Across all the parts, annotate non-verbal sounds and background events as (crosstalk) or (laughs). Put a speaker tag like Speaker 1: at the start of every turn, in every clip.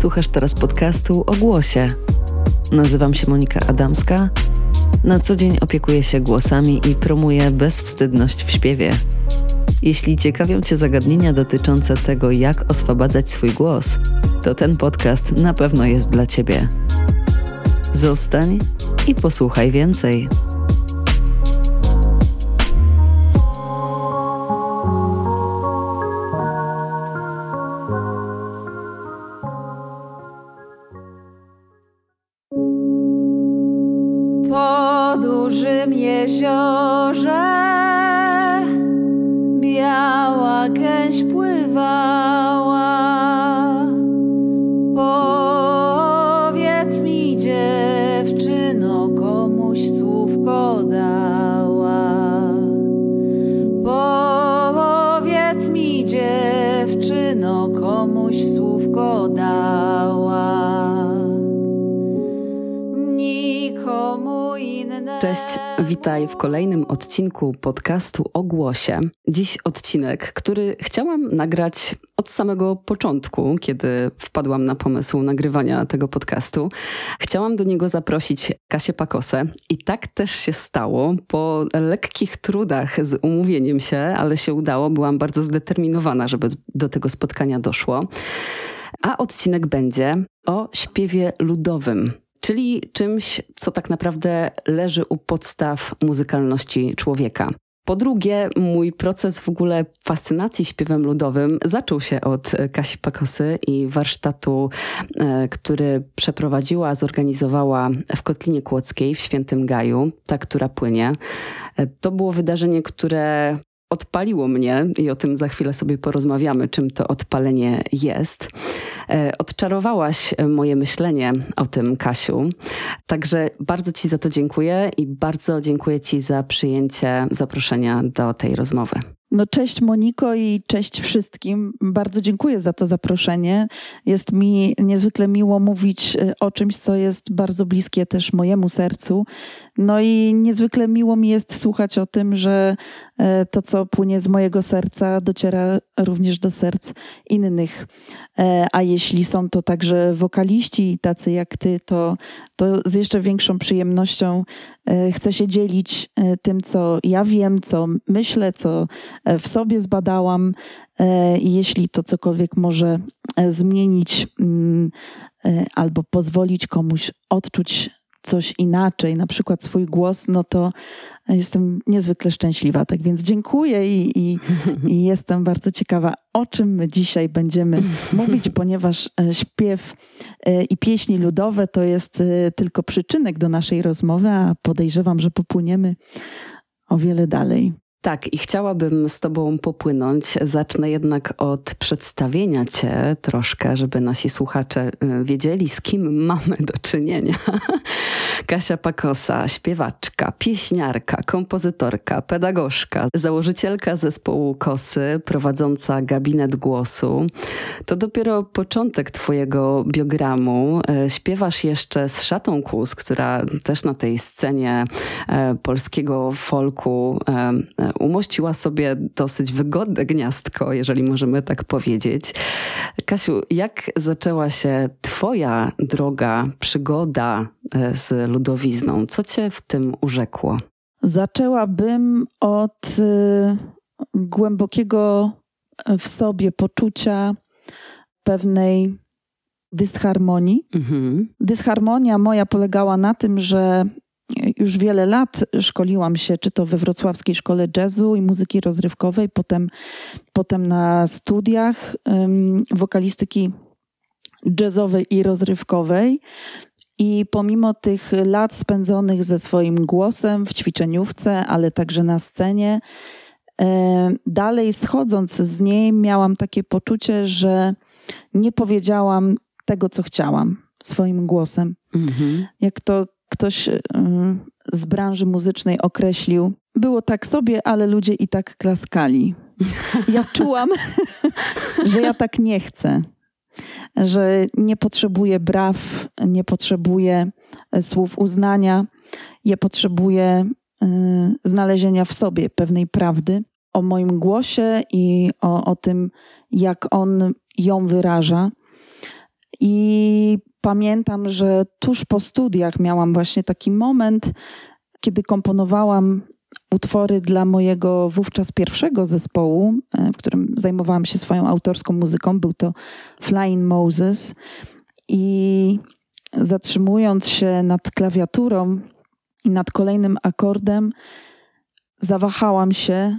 Speaker 1: Słuchasz teraz podcastu o głosie. Nazywam się Monika Adamska. Na co dzień opiekuję się głosami i promuję bezwstydność w śpiewie. Jeśli ciekawią Cię zagadnienia dotyczące tego, jak oswabadzać swój głos, to ten podcast na pewno jest dla Ciebie. Zostań i posłuchaj więcej. Odcinku podcastu o głosie. Dziś odcinek, który chciałam nagrać od samego początku, kiedy wpadłam na pomysł nagrywania tego podcastu. Chciałam do niego zaprosić Kasię Pakosę i tak też się stało. Po lekkich trudach z umówieniem się, ale się udało, byłam bardzo zdeterminowana, żeby do tego spotkania doszło. A odcinek będzie o śpiewie ludowym czyli czymś, co tak naprawdę leży u podstaw muzykalności człowieka. Po drugie, mój proces w ogóle fascynacji śpiewem ludowym zaczął się od Kasi Pakosy i warsztatu, e, który przeprowadziła, zorganizowała w Kotlinie Kłodzkiej w Świętym Gaju, ta, która płynie. E, To było wydarzenie, które odpaliło mnie i o tym za chwilę sobie porozmawiamy, czym to odpalenie jest. E, Odczarowałaś moje myślenie o tym, Kasiu. Także bardzo Ci za to dziękuję i bardzo dziękuję Ci za przyjęcie zaproszenia do tej rozmowy.
Speaker 2: No cześć Moniko i cześć wszystkim. Bardzo dziękuję za to zaproszenie. Jest mi niezwykle miło mówić y, o czymś, co jest bardzo bliskie też mojemu sercu. No i niezwykle miło mi jest słuchać o tym, że e, to, co płynie z mojego serca, dociera również do serc innych. E, A jeśli są to także wokaliści tacy jak ty, to, to z jeszcze większą przyjemnością e, chcę się dzielić tym, co ja wiem, co myślę, co w sobie zbadałam. Jeśli to cokolwiek może zmienić mm, albo pozwolić komuś odczuć coś inaczej, na przykład swój głos, no to jestem niezwykle szczęśliwa. Tak więc dziękuję i, i, i (laughs) jestem bardzo ciekawa, o czym my dzisiaj będziemy mówić, (laughs) ponieważ e, śpiew e, i pieśni ludowe to jest e, tylko przyczynek do naszej rozmowy, a podejrzewam, że popłyniemy o wiele dalej.
Speaker 1: Tak, i chciałabym z Tobą popłynąć. Zacznę jednak od przedstawienia Cię troszkę, żeby nasi słuchacze y, wiedzieli, z kim mamy do czynienia. (laughs) Kasia Pakosa, śpiewaczka, pieśniarka, kompozytorka, pedagogzka, założycielka zespołu Kosy, prowadząca gabinet głosu. To dopiero początek Twojego biogramu. E, Śpiewasz jeszcze z Szatą Kłus, która też na tej scenie e, polskiego folku e, umościła sobie dosyć wygodne gniazdko, jeżeli możemy tak powiedzieć. Kasiu, jak zaczęła się Twoja droga, przygoda e, z ludowizną? Co Cię w tym urzekło?
Speaker 2: Zaczęłabym od y, głębokiego w sobie poczucia pewnej dysharmonii.
Speaker 1: Mhm.
Speaker 2: Dysharmonia moja polegała na tym, że już wiele lat szkoliłam się, czy to we Wrocławskiej Szkole Jazzu i Muzyki Rozrywkowej, potem, potem na studiach ym, wokalistyki jazzowej i rozrywkowej. I pomimo tych lat spędzonych ze swoim głosem w ćwiczeniówce, ale także na scenie, e, dalej schodząc z niej, miałam takie poczucie, że nie powiedziałam tego, co chciałam swoim głosem.
Speaker 1: Mhm.
Speaker 2: Jak to ktoś y, z branży muzycznej określił, było tak sobie, ale ludzie i tak klaskali. Ja czułam, (laughs) że ja tak nie chcę. Że nie potrzebuję braw, nie potrzebuję e, słów uznania, ja potrzebuję y, znalezienia w sobie pewnej prawdy o moim głosie i o, o tym, jak on ją wyraża. I pamiętam, że tuż po studiach miałam właśnie taki moment, kiedy komponowałam utwory dla mojego wówczas pierwszego zespołu, e, w którym zajmowałam się swoją autorską muzyką. Był to Flying Moses. I zatrzymując się nad klawiaturą i nad kolejnym akordem, zawahałam się,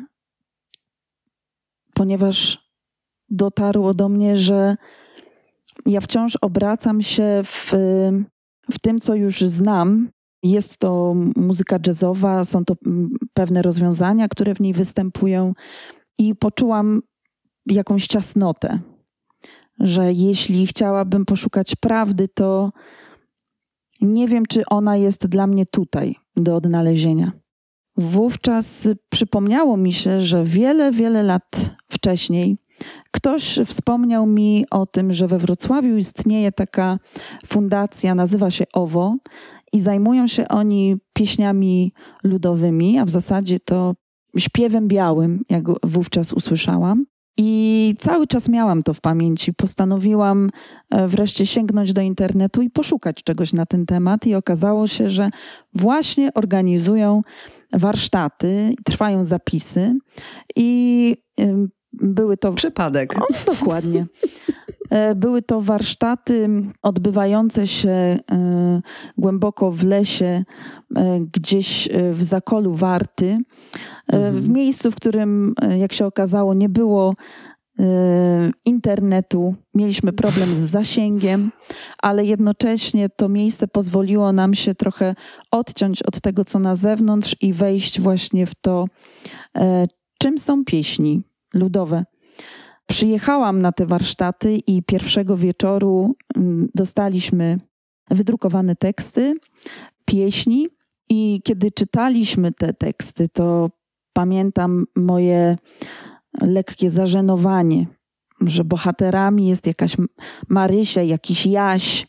Speaker 2: ponieważ dotarło do mnie, że ja wciąż obracam się w, w tym, co już znam. Jest to muzyka jazzowa, są to mm, pewne rozwiązania, które w niej występują, i poczułam jakąś ciasnotę, że jeśli chciałabym poszukać prawdy, to nie wiem, czy ona jest dla mnie tutaj do odnalezienia. Wówczas przypomniało mi się, że wiele, wiele lat wcześniej ktoś wspomniał mi o tym, że we Wrocławiu istnieje taka fundacja, nazywa się OWO i zajmują się oni pieśniami ludowymi, a w zasadzie to śpiewem białym, jak wówczas usłyszałam. I cały czas miałam to w pamięci. Postanowiłam e, wreszcie sięgnąć do internetu i poszukać czegoś na ten temat, i okazało się, że właśnie organizują warsztaty, trwają zapisy i były to.
Speaker 1: Przypadek.
Speaker 2: O, dokładnie. E, były to warsztaty odbywające się e, głęboko w lesie, gdzieś w zakolu Warty, mhm. w miejscu, w którym, jak się okazało, nie było internetu, mieliśmy problem z zasięgiem, ale jednocześnie to miejsce pozwoliło nam się trochę odciąć od tego, co na zewnątrz i wejść właśnie w to, e, czym są pieśni ludowe. Przyjechałam na te warsztaty i pierwszego wieczoru mm, dostaliśmy wydrukowane teksty pieśni. I kiedy czytaliśmy te teksty, to pamiętam moje lekkie zażenowanie, że bohaterami jest jakaś Marysia, jakiś Jaś,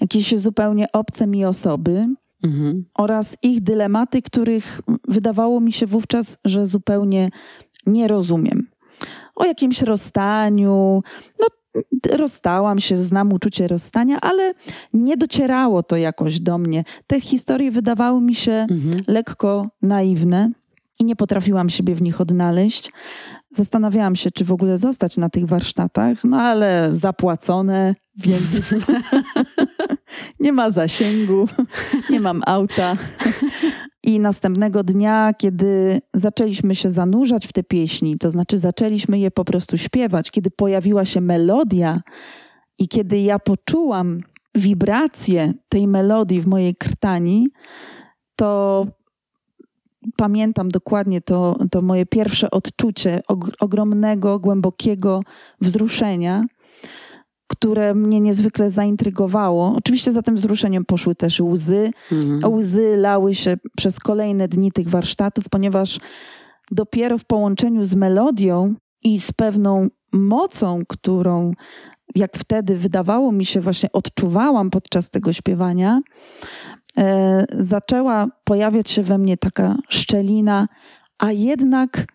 Speaker 2: jakieś zupełnie obce mi osoby mhm. oraz ich dylematy, których wydawało mi się wówczas, że zupełnie nie rozumiem. O jakimś rozstaniu, no rozstałam się, znam uczucie rozstania, ale nie docierało to jakoś do mnie. Te historie wydawały mi się mhm. lekko naiwne i nie potrafiłam siebie w nich odnaleźć. Zastanawiałam się, czy w ogóle zostać na tych warsztatach, no ale zapłacone, więc (laughs) (laughs) nie ma zasięgu, nie mam auta. (laughs) I następnego dnia, kiedy zaczęliśmy się zanurzać w te pieśni, to znaczy zaczęliśmy je po prostu śpiewać, kiedy pojawiła się melodia i kiedy ja poczułam wibrację tej melodii w mojej krtani, to pamiętam dokładnie to, to moje pierwsze odczucie ogromnego, głębokiego wzruszenia, które mnie niezwykle zaintrygowało. Oczywiście za tym wzruszeniem poszły też łzy. Mhm. Łzy lały się przez kolejne dni tych warsztatów, ponieważ dopiero w połączeniu z melodią i z pewną mocą, którą jak wtedy wydawało mi się, właśnie odczuwałam podczas tego śpiewania, E, zaczęła pojawiać się we mnie taka szczelina, a jednak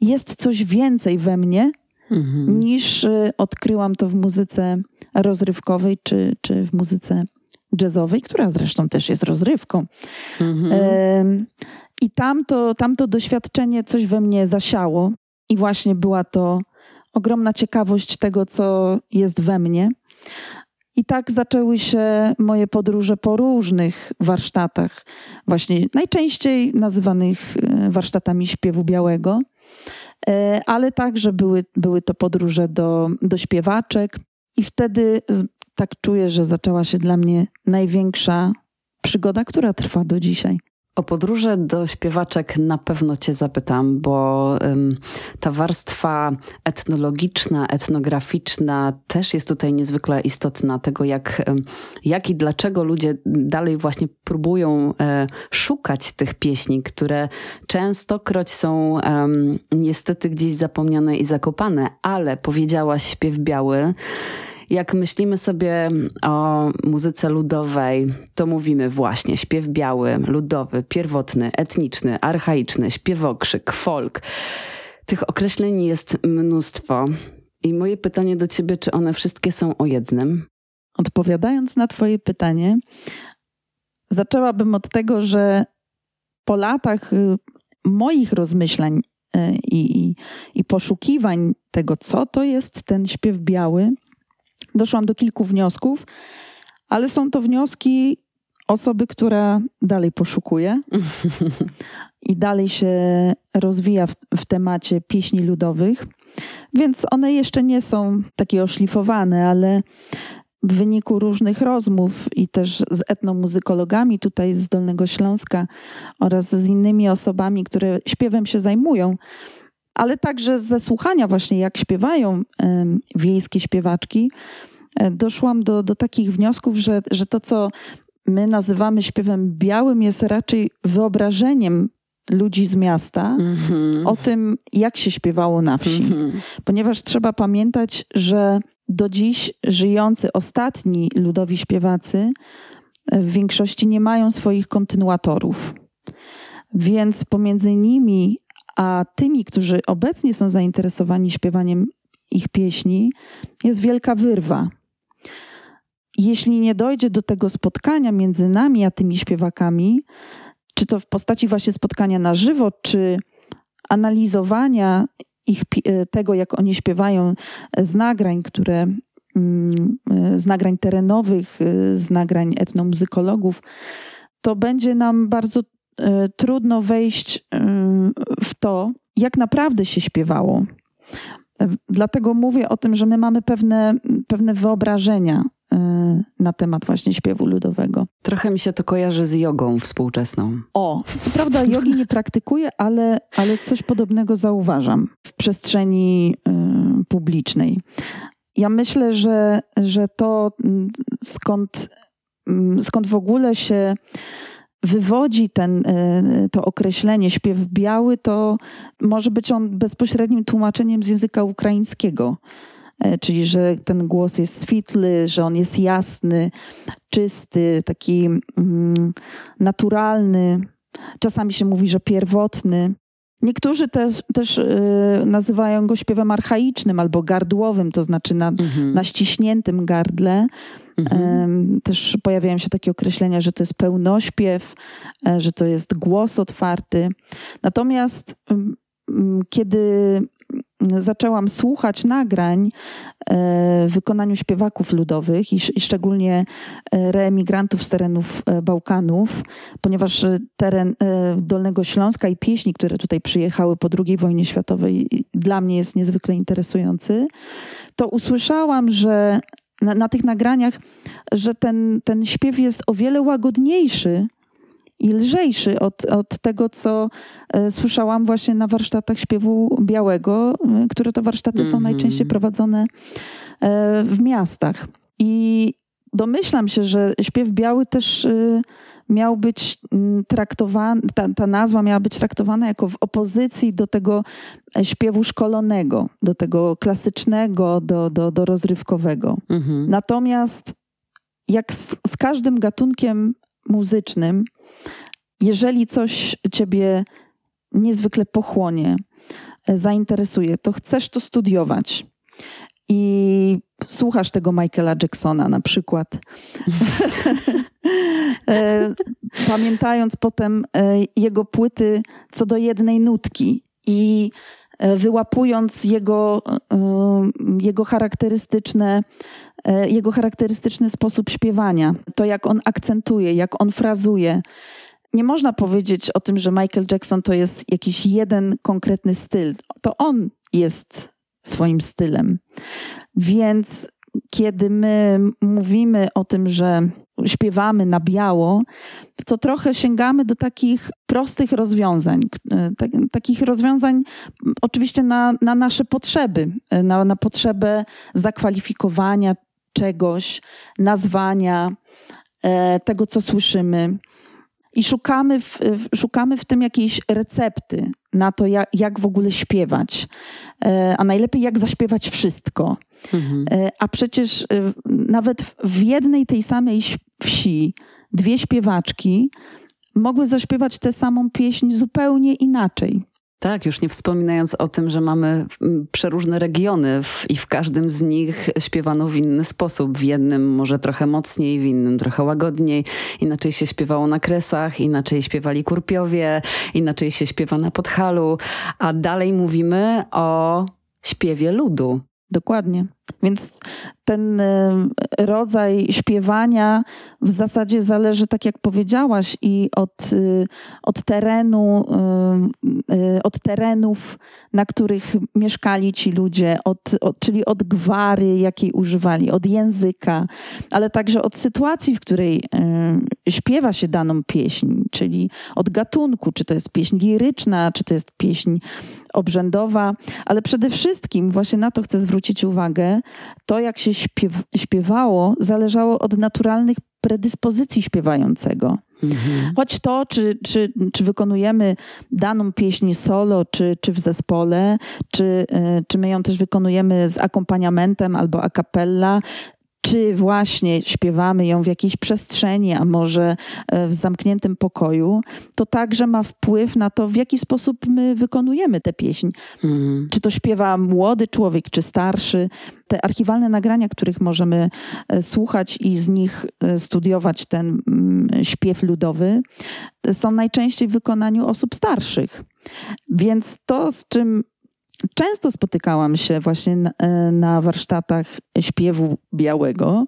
Speaker 2: jest coś więcej we mnie mhm. niż e, odkryłam to w muzyce rozrywkowej czy, czy w muzyce jazzowej, która zresztą też jest rozrywką. Mhm. E, I tamto, tamto doświadczenie coś we mnie zasiało, i właśnie była to ogromna ciekawość tego, co jest we mnie. I tak zaczęły się moje podróże po różnych warsztatach, właśnie najczęściej nazywanych e, warsztatami śpiewu białego, ale także były, były to podróże do, do śpiewaczek. I wtedy tak czuję, że zaczęła się dla mnie największa przygoda, która trwa do dzisiaj.
Speaker 1: O podróże do śpiewaczek na pewno Cię zapytam, bo um, ta warstwa etnologiczna, etnograficzna też jest tutaj niezwykle istotna. Tego, jak, um, jak i dlaczego ludzie dalej właśnie próbują e, szukać tych pieśni, które częstokroć są um, niestety gdzieś zapomniane i zakopane, ale powiedziałaś śpiew biały. Jak myślimy sobie o muzyce ludowej, to mówimy właśnie śpiew biały, ludowy, pierwotny, etniczny, archaiczny, śpiewokrzyk, folk. Tych określeń jest mnóstwo. I moje pytanie do ciebie, czy one wszystkie są o jednym?
Speaker 2: odpowiadając na Twoje pytanie, zaczęłabym od tego, że po latach y, moich rozmyślań y, i, i, i poszukiwań tego, co to jest ten śpiew biały, doszłam do kilku wniosków, ale są to wnioski osoby, która dalej poszukuje i dalej się rozwija w, w, temacie pieśni ludowych, więc one jeszcze nie są takie oszlifowane, ale w wyniku różnych rozmów i też z etnomuzykologami tutaj z Dolnego Śląska oraz z innymi osobami, które śpiewem się zajmują, ale także ze słuchania właśnie, jak śpiewają wiejskie śpiewaczki, e, doszłam do, do takich wniosków, że, że to, co my nazywamy śpiewem białym, jest raczej wyobrażeniem ludzi z miasta mm -hmm. o tym, jak się śpiewało na wsi. Mm -hmm. Ponieważ trzeba pamiętać, że do dziś żyjący ostatni ludowi śpiewacy w większości nie mają swoich kontynuatorów. Więc pomiędzy nimi a tymi, którzy obecnie są zainteresowani śpiewaniem ich pieśni, jest wielka wyrwa. Jeśli nie dojdzie do tego spotkania między nami a tymi śpiewakami, czy to w postaci właśnie spotkania na żywo, czy analizowania ich, e, tego, jak oni śpiewają e, z nagrań, które mm, e, z nagrań terenowych, z nagrań etnomuzykologów, to będzie nam bardzo trudno wejść w to, jak naprawdę się śpiewało. Dlatego mówię o tym, że my mamy pewne, pewne wyobrażenia na temat właśnie śpiewu ludowego.
Speaker 1: Trochę mi się to kojarzy z jogą współczesną.
Speaker 2: O, co prawda jogi nie praktykuję, ale, ale coś podobnego zauważam w przestrzeni y, publicznej. Ja myślę, że, że to mm, skąd, mm, skąd w ogóle się wywodzi ten, y, to określenie śpiew biały, to może być on bezpośrednim tłumaczeniem z języka ukraińskiego. E, czyli że ten głos jest switly, że on jest jasny, czysty, taki mm, naturalny. Czasami się mówi, że pierwotny. Niektórzy też, też y, nazywają go śpiewem archaicznym albo gardłowym, to znaczy na, mhm. na ściśniętym gardle. Mhm. Też pojawiają się takie określenia, że to jest pełnośpiew, e, że to jest głos otwarty. Natomiast kiedy zaczęłam słuchać nagrań e, w wykonaniu śpiewaków ludowych i, szczególnie e, reemigrantów z terenów Bałkanów, ponieważ teren Dolnego Śląska i pieśni, które tutaj przyjechały po II wojnie światowej, dla mnie jest niezwykle interesujący, to usłyszałam, że na, na tych nagraniach, że ten, ten śpiew jest o wiele łagodniejszy i lżejszy od, od tego, co e, słyszałam właśnie na warsztatach śpiewu białego, e, które to warsztaty mm -hmm. są mhm. najczęściej prowadzone e, w miastach. I domyślam się, że śpiew biały też miał być traktowany, ta, ta nazwa miała być traktowana jako w opozycji do tego śpiewu szkolonego, do tego klasycznego, do, do, do rozrywkowego. Mm -hmm. Natomiast jak z, z każdym gatunkiem muzycznym, jeżeli coś ciebie niezwykle pochłonie, e, zainteresuje, to chcesz to studiować. I słuchasz tego Michaela Jacksona na przykład. (laughs) E, pamiętając potem e, jego płyty co do jednej nutki i wyłapując jego, jego charakterystyczne jego charakterystyczny sposób śpiewania, to jak on akcentuje, jak on frazuje, nie można powiedzieć o tym, że Michael Jackson to jest jakiś jeden konkretny styl. To on jest swoim stylem. Więc kiedy my mówimy o tym, że śpiewamy na biało, to trochę sięgamy do takich prostych rozwiązań. Tak, takich rozwiązań oczywiście na, na nasze potrzeby, na, na potrzebę zakwalifikowania czegoś, nazwania e, tego, co słyszymy. I szukamy w, szukamy w tym jakiejś recepty na to, jak, jak w ogóle śpiewać, e, a najlepiej jak zaśpiewać wszystko. Mhm. E, a przecież e, nawet w jednej tej samej wsi dwie śpiewaczki mogły zaśpiewać tę samą pieśń zupełnie inaczej.
Speaker 1: Tak, już nie wspominając o tym, że mamy przeróżne regiony w, i w każdym z nich śpiewano w inny sposób. W jednym może trochę mocniej, w innym trochę łagodniej. Inaczej się śpiewało na kresach, inaczej śpiewali kurpiowie, inaczej się śpiewa na podhalu, a dalej mówimy o śpiewie ludu.
Speaker 2: Dokładnie. Więc ten y, rodzaj śpiewania w zasadzie zależy, tak jak powiedziałaś, i od, y, od terenu, y, od terenów, na których mieszkali ci ludzie, od, od, czyli od gwary, jakiej używali, od języka, ale także od sytuacji, w której śpiewa się daną pieśń, czyli od gatunku, czy to jest pieśń liryczna, czy to jest pieśń obrzędowa, ale przede wszystkim właśnie na to chcę zwrócić uwagę, to jak się śpiew śpiewało, zależało od naturalnych predyspozycji śpiewającego. Mhm. Choć to, czy, czy, czy wykonujemy daną pieśń solo, czy, czy w zespole, czy, y, czy my ją też wykonujemy z akompaniamentem albo a cappella, czy właśnie śpiewamy ją w jakiejś przestrzeni, a może e, w zamkniętym pokoju, to także ma wpływ na to, w jaki sposób my wykonujemy tę pieśń. Mm. Czy to śpiewa młody człowiek, czy starszy. Te archiwalne nagrania, których możemy e, słuchać i z nich e, studiować ten mm, śpiew ludowy, są najczęściej w wykonaniu osób starszych. Więc to, z czym Często spotykałam się właśnie na, e, na warsztatach śpiewu białego.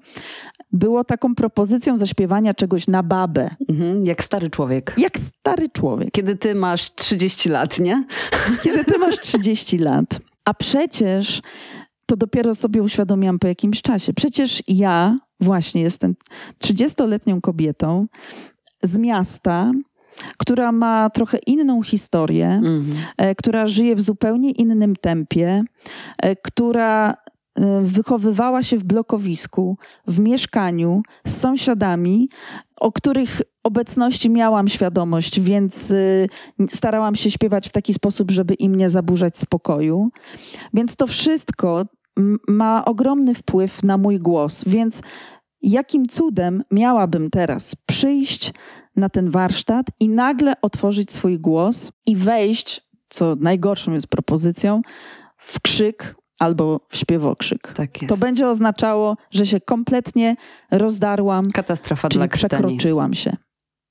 Speaker 2: Było taką propozycją zaśpiewania czegoś na babę.
Speaker 1: Mhm, jak stary człowiek.
Speaker 2: Jak stary człowiek.
Speaker 1: Kiedy ty masz 30 lat, nie?
Speaker 2: Kiedy ty masz (laughs) 30 lat. A przecież to dopiero sobie uświadomiłam po jakimś czasie. Przecież ja właśnie jestem 30-letnią kobietą z miasta, która ma trochę inną historię, mhm. E, która żyje w zupełnie innym tempie, e, która e, wychowywała się w blokowisku, w mieszkaniu z sąsiadami, o których obecności miałam świadomość, więc starałam się śpiewać w taki sposób, żeby im nie zaburzać spokoju. Więc to wszystko ma ogromny wpływ na mój głos. Więc jakim cudem miałabym teraz przyjść na ten warsztat i nagle otworzyć swój głos i wejść, co najgorszą jest propozycją, w krzyk albo w śpiewokrzyk.
Speaker 1: Tak jest.
Speaker 2: To będzie oznaczało, że się kompletnie rozdarłam.
Speaker 1: Katastrofa
Speaker 2: czyli
Speaker 1: dla krtani.
Speaker 2: przekroczyłam się.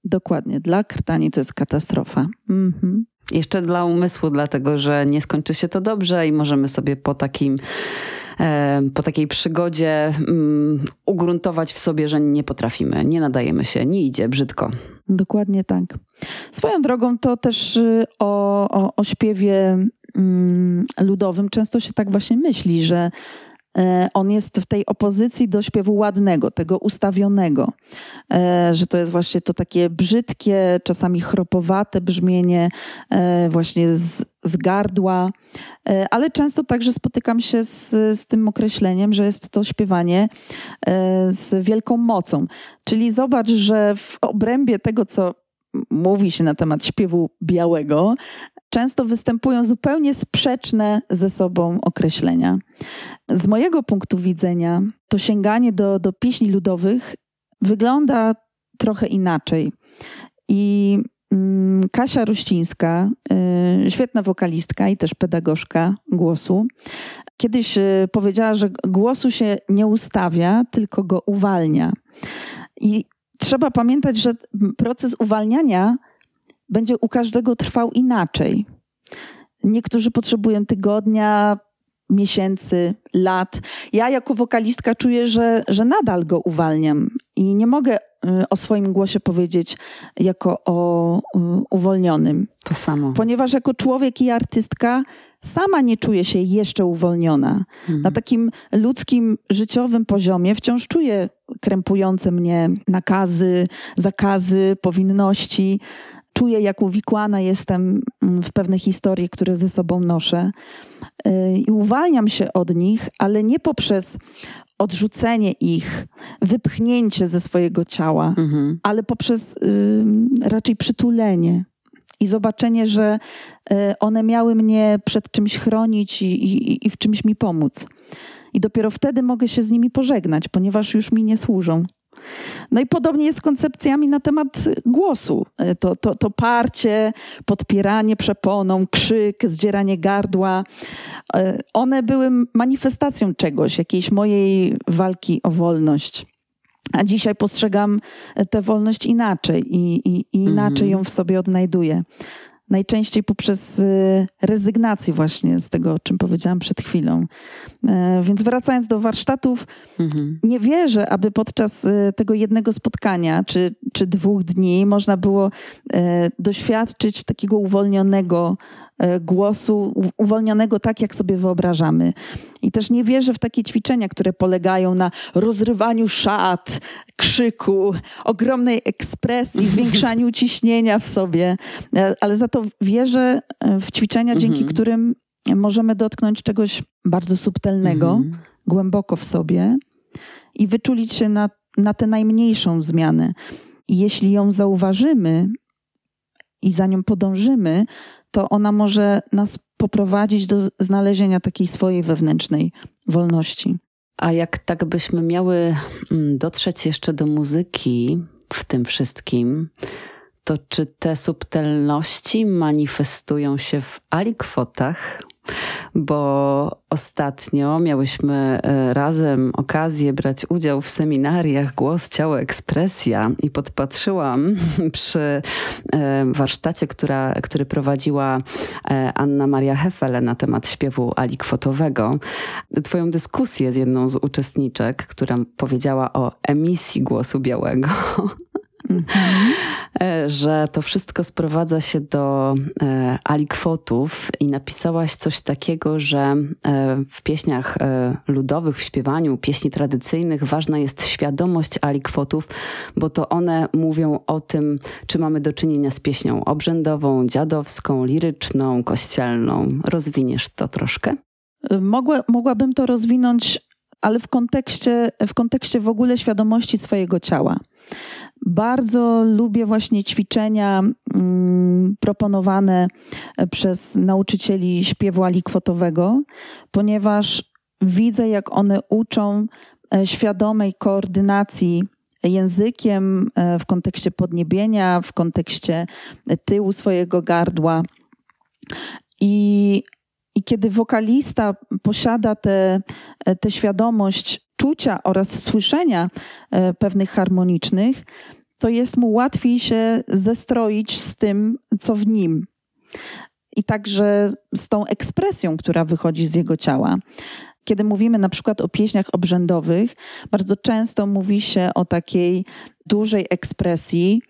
Speaker 2: Dokładnie. Dla krtani to jest katastrofa. Mhm.
Speaker 1: Jeszcze dla umysłu, dlatego że nie skończy się to dobrze i możemy sobie po takim po takiej przygodzie um, ugruntować w sobie, że nie potrafimy, nie nadajemy się, nie idzie, brzydko.
Speaker 2: Dokładnie tak. Swoją drogą to też y, o, o, o śpiewie um, ludowym często się tak właśnie myśli, że on jest w tej opozycji do śpiewu ładnego, tego ustawionego, e, że to jest właśnie to takie brzydkie, czasami chropowate brzmienie e, właśnie z, z gardła, ale często także spotykam się z, z tym określeniem, że jest to śpiewanie z wielką mocą. Czyli zobacz, że w obrębie tego, co mówi się na temat śpiewu białego, często występują zupełnie sprzeczne ze sobą określenia. Z mojego punktu widzenia, to sięganie do, do pieśni ludowych wygląda trochę inaczej. I mm, Kasia Ruścińska, y, świetna wokalistka i też pedagogzka głosu, kiedyś y, powiedziała, że głosu się nie ustawia, tylko go uwalnia. I trzeba pamiętać, że proces uwalniania będzie u każdego trwał inaczej. Niektórzy potrzebują tygodnia, miesięcy, lat. Ja jako wokalistka czuję, że, że nadal go uwalniam i nie mogę y, o swoim głosie powiedzieć jako o y, uwolnionym.
Speaker 1: To samo.
Speaker 2: Ponieważ jako człowiek i artystka sama nie czuję się jeszcze uwolniona. Mhm. Na takim ludzkim, życiowym poziomie wciąż czuję krępujące mnie nakazy, zakazy, powinności, czuję, jak uwikłana jestem mm, w pewne historie, które ze sobą noszę y, i uwalniam się od nich, ale nie poprzez odrzucenie ich, wypchnięcie ze swojego ciała, mhm. ale poprzez y, raczej przytulenie i zobaczenie, że y, one miały mnie przed czymś chronić i, i, i w czymś mi pomóc. I dopiero wtedy mogę się z nimi pożegnać, ponieważ już mi nie służą. No i podobnie jest z koncepcjami na temat głosu. E, to, to, to parcie, podpieranie przeponą, krzyk, zdzieranie gardła. E, one były manifestacją czegoś, jakiejś mojej walki o wolność. A dzisiaj postrzegam tę wolność inaczej i, i, i inaczej mhm. ją w sobie odnajduję najczęściej poprzez y, rezygnację właśnie z tego, o czym powiedziałam przed chwilą. E, więc wracając do warsztatów, mhm. nie wierzę, aby podczas y, tego jednego spotkania czy, czy dwóch dni można było e, doświadczyć takiego uwolnionego głosu uwolnionego tak, jak sobie wyobrażamy. I też nie wierzę w takie ćwiczenia, które polegają na rozrywaniu szat, krzyku, ogromnej ekspresji, (laughs) zwiększaniu ciśnienia w sobie, e, ale za to wierzę e, w ćwiczenia, dzięki mhm. którym możemy dotknąć czegoś bardzo subtelnego, mhm. głęboko w sobie i wyczulić się na, na tę najmniejszą zmianę. I jeśli ją zauważymy i za nią podążymy, to ona może nas poprowadzić do znalezienia takiej swojej wewnętrznej wolności.
Speaker 1: A jak tak byśmy miały mm, dotrzeć jeszcze do muzyki w tym wszystkim, to czy te subtelności manifestują się w alikwotach? bo ostatnio miałyśmy e, razem okazję brać udział w seminariach Głos, Ciało, Ekspresja i podpatrzyłam (laughs) przy e, warsztacie, która, który prowadziła e, Anna Maria Hefele na temat śpiewu alikwotowego, twoją dyskusję z jedną z uczestniczek, która powiedziała o emisji głosu białego. (laughs) Mhm. E, że to wszystko sprowadza się do e, alikwotów i napisałaś coś takiego, że e, w pieśniach ludowych, w śpiewaniu pieśni tradycyjnych ważna jest świadomość alikwotów, bo to one mówią o tym, czy mamy do czynienia z pieśnią obrzędową, dziadowską, liryczną, kościelną. Rozwiniesz to troszkę?
Speaker 2: Mogła, mogłabym to rozwinąć ale w kontekście, w kontekście w ogóle świadomości swojego ciała. Bardzo lubię właśnie ćwiczenia mm, proponowane przez nauczycieli śpiewu alikwotowego, ponieważ widzę, jak one uczą e, świadomej koordynacji językiem e, w kontekście podniebienia, w kontekście tyłu swojego gardła. I, i kiedy wokalista posiada tę świadomość czucia oraz słyszenia e, pewnych harmonicznych, to jest mu łatwiej się zestroić z tym, co w nim. I także z tą ekspresją, która wychodzi z jego ciała. Kiedy mówimy na przykład o pieśniach obrzędowych, bardzo często mówi się o takiej dużej ekspresji,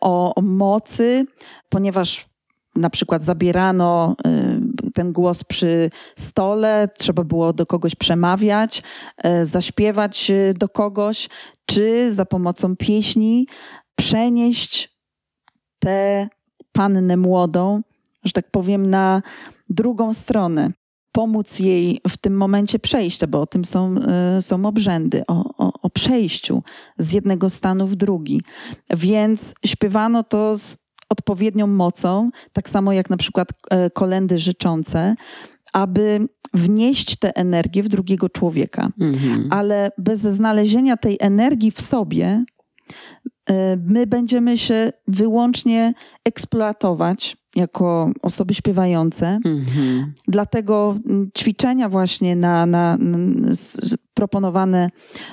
Speaker 2: o mocy, ponieważ na przykład zabierano y, ten głos przy stole, trzeba było do kogoś przemawiać, y, zaśpiewać y, do kogoś, czy za pomocą pieśni przenieść tę pannę młodą, że tak powiem, na drugą stronę. Pomóc jej w tym momencie przejścia, bo o tym są, są obrzędy, o, o, o przejściu z jednego stanu w drugi. Więc śpiewano to z odpowiednią mocą, tak samo jak na przykład e, kolendy życzące, aby wnieść tę energię w drugiego człowieka. Mhm. Ale bez znalezienia tej energii w sobie, e, my będziemy się wyłącznie eksploatować jako osoby śpiewające. Mhm. Dlatego ćwiczenia właśnie na, na, proponowane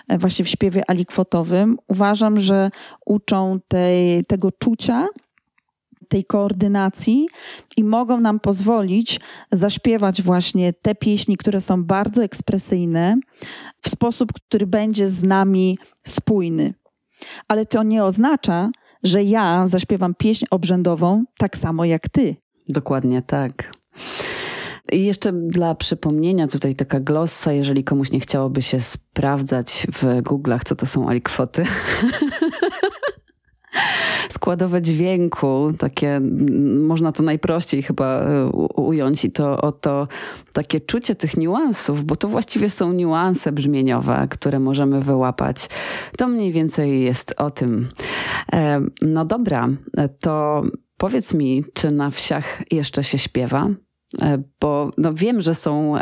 Speaker 2: e, właśnie w śpiewie alikwotowym uważam, że uczą tej, tego czucia, tej koordynacji i mogą nam pozwolić zaśpiewać właśnie te pieśni, które są bardzo ekspresyjne, w sposób, który będzie z nami spójny. Ale to nie oznacza, że ja zaśpiewam pieśń obrzędową tak samo jak ty.
Speaker 1: Dokładnie tak. I jeszcze dla przypomnienia, tutaj taka glossa, jeżeli komuś nie chciałoby się sprawdzać w Google'ach, co to są alikwoty. (laughs) składowe dźwięku, takie, można to najprościej chyba e, ująć i to oto takie czucie tych niuansów, bo to właściwie są niuanse brzmieniowe, które możemy wyłapać. To mniej więcej jest o tym. E, no dobra, to powiedz mi, czy na wsiach jeszcze się śpiewa? E, bo no wiem, że są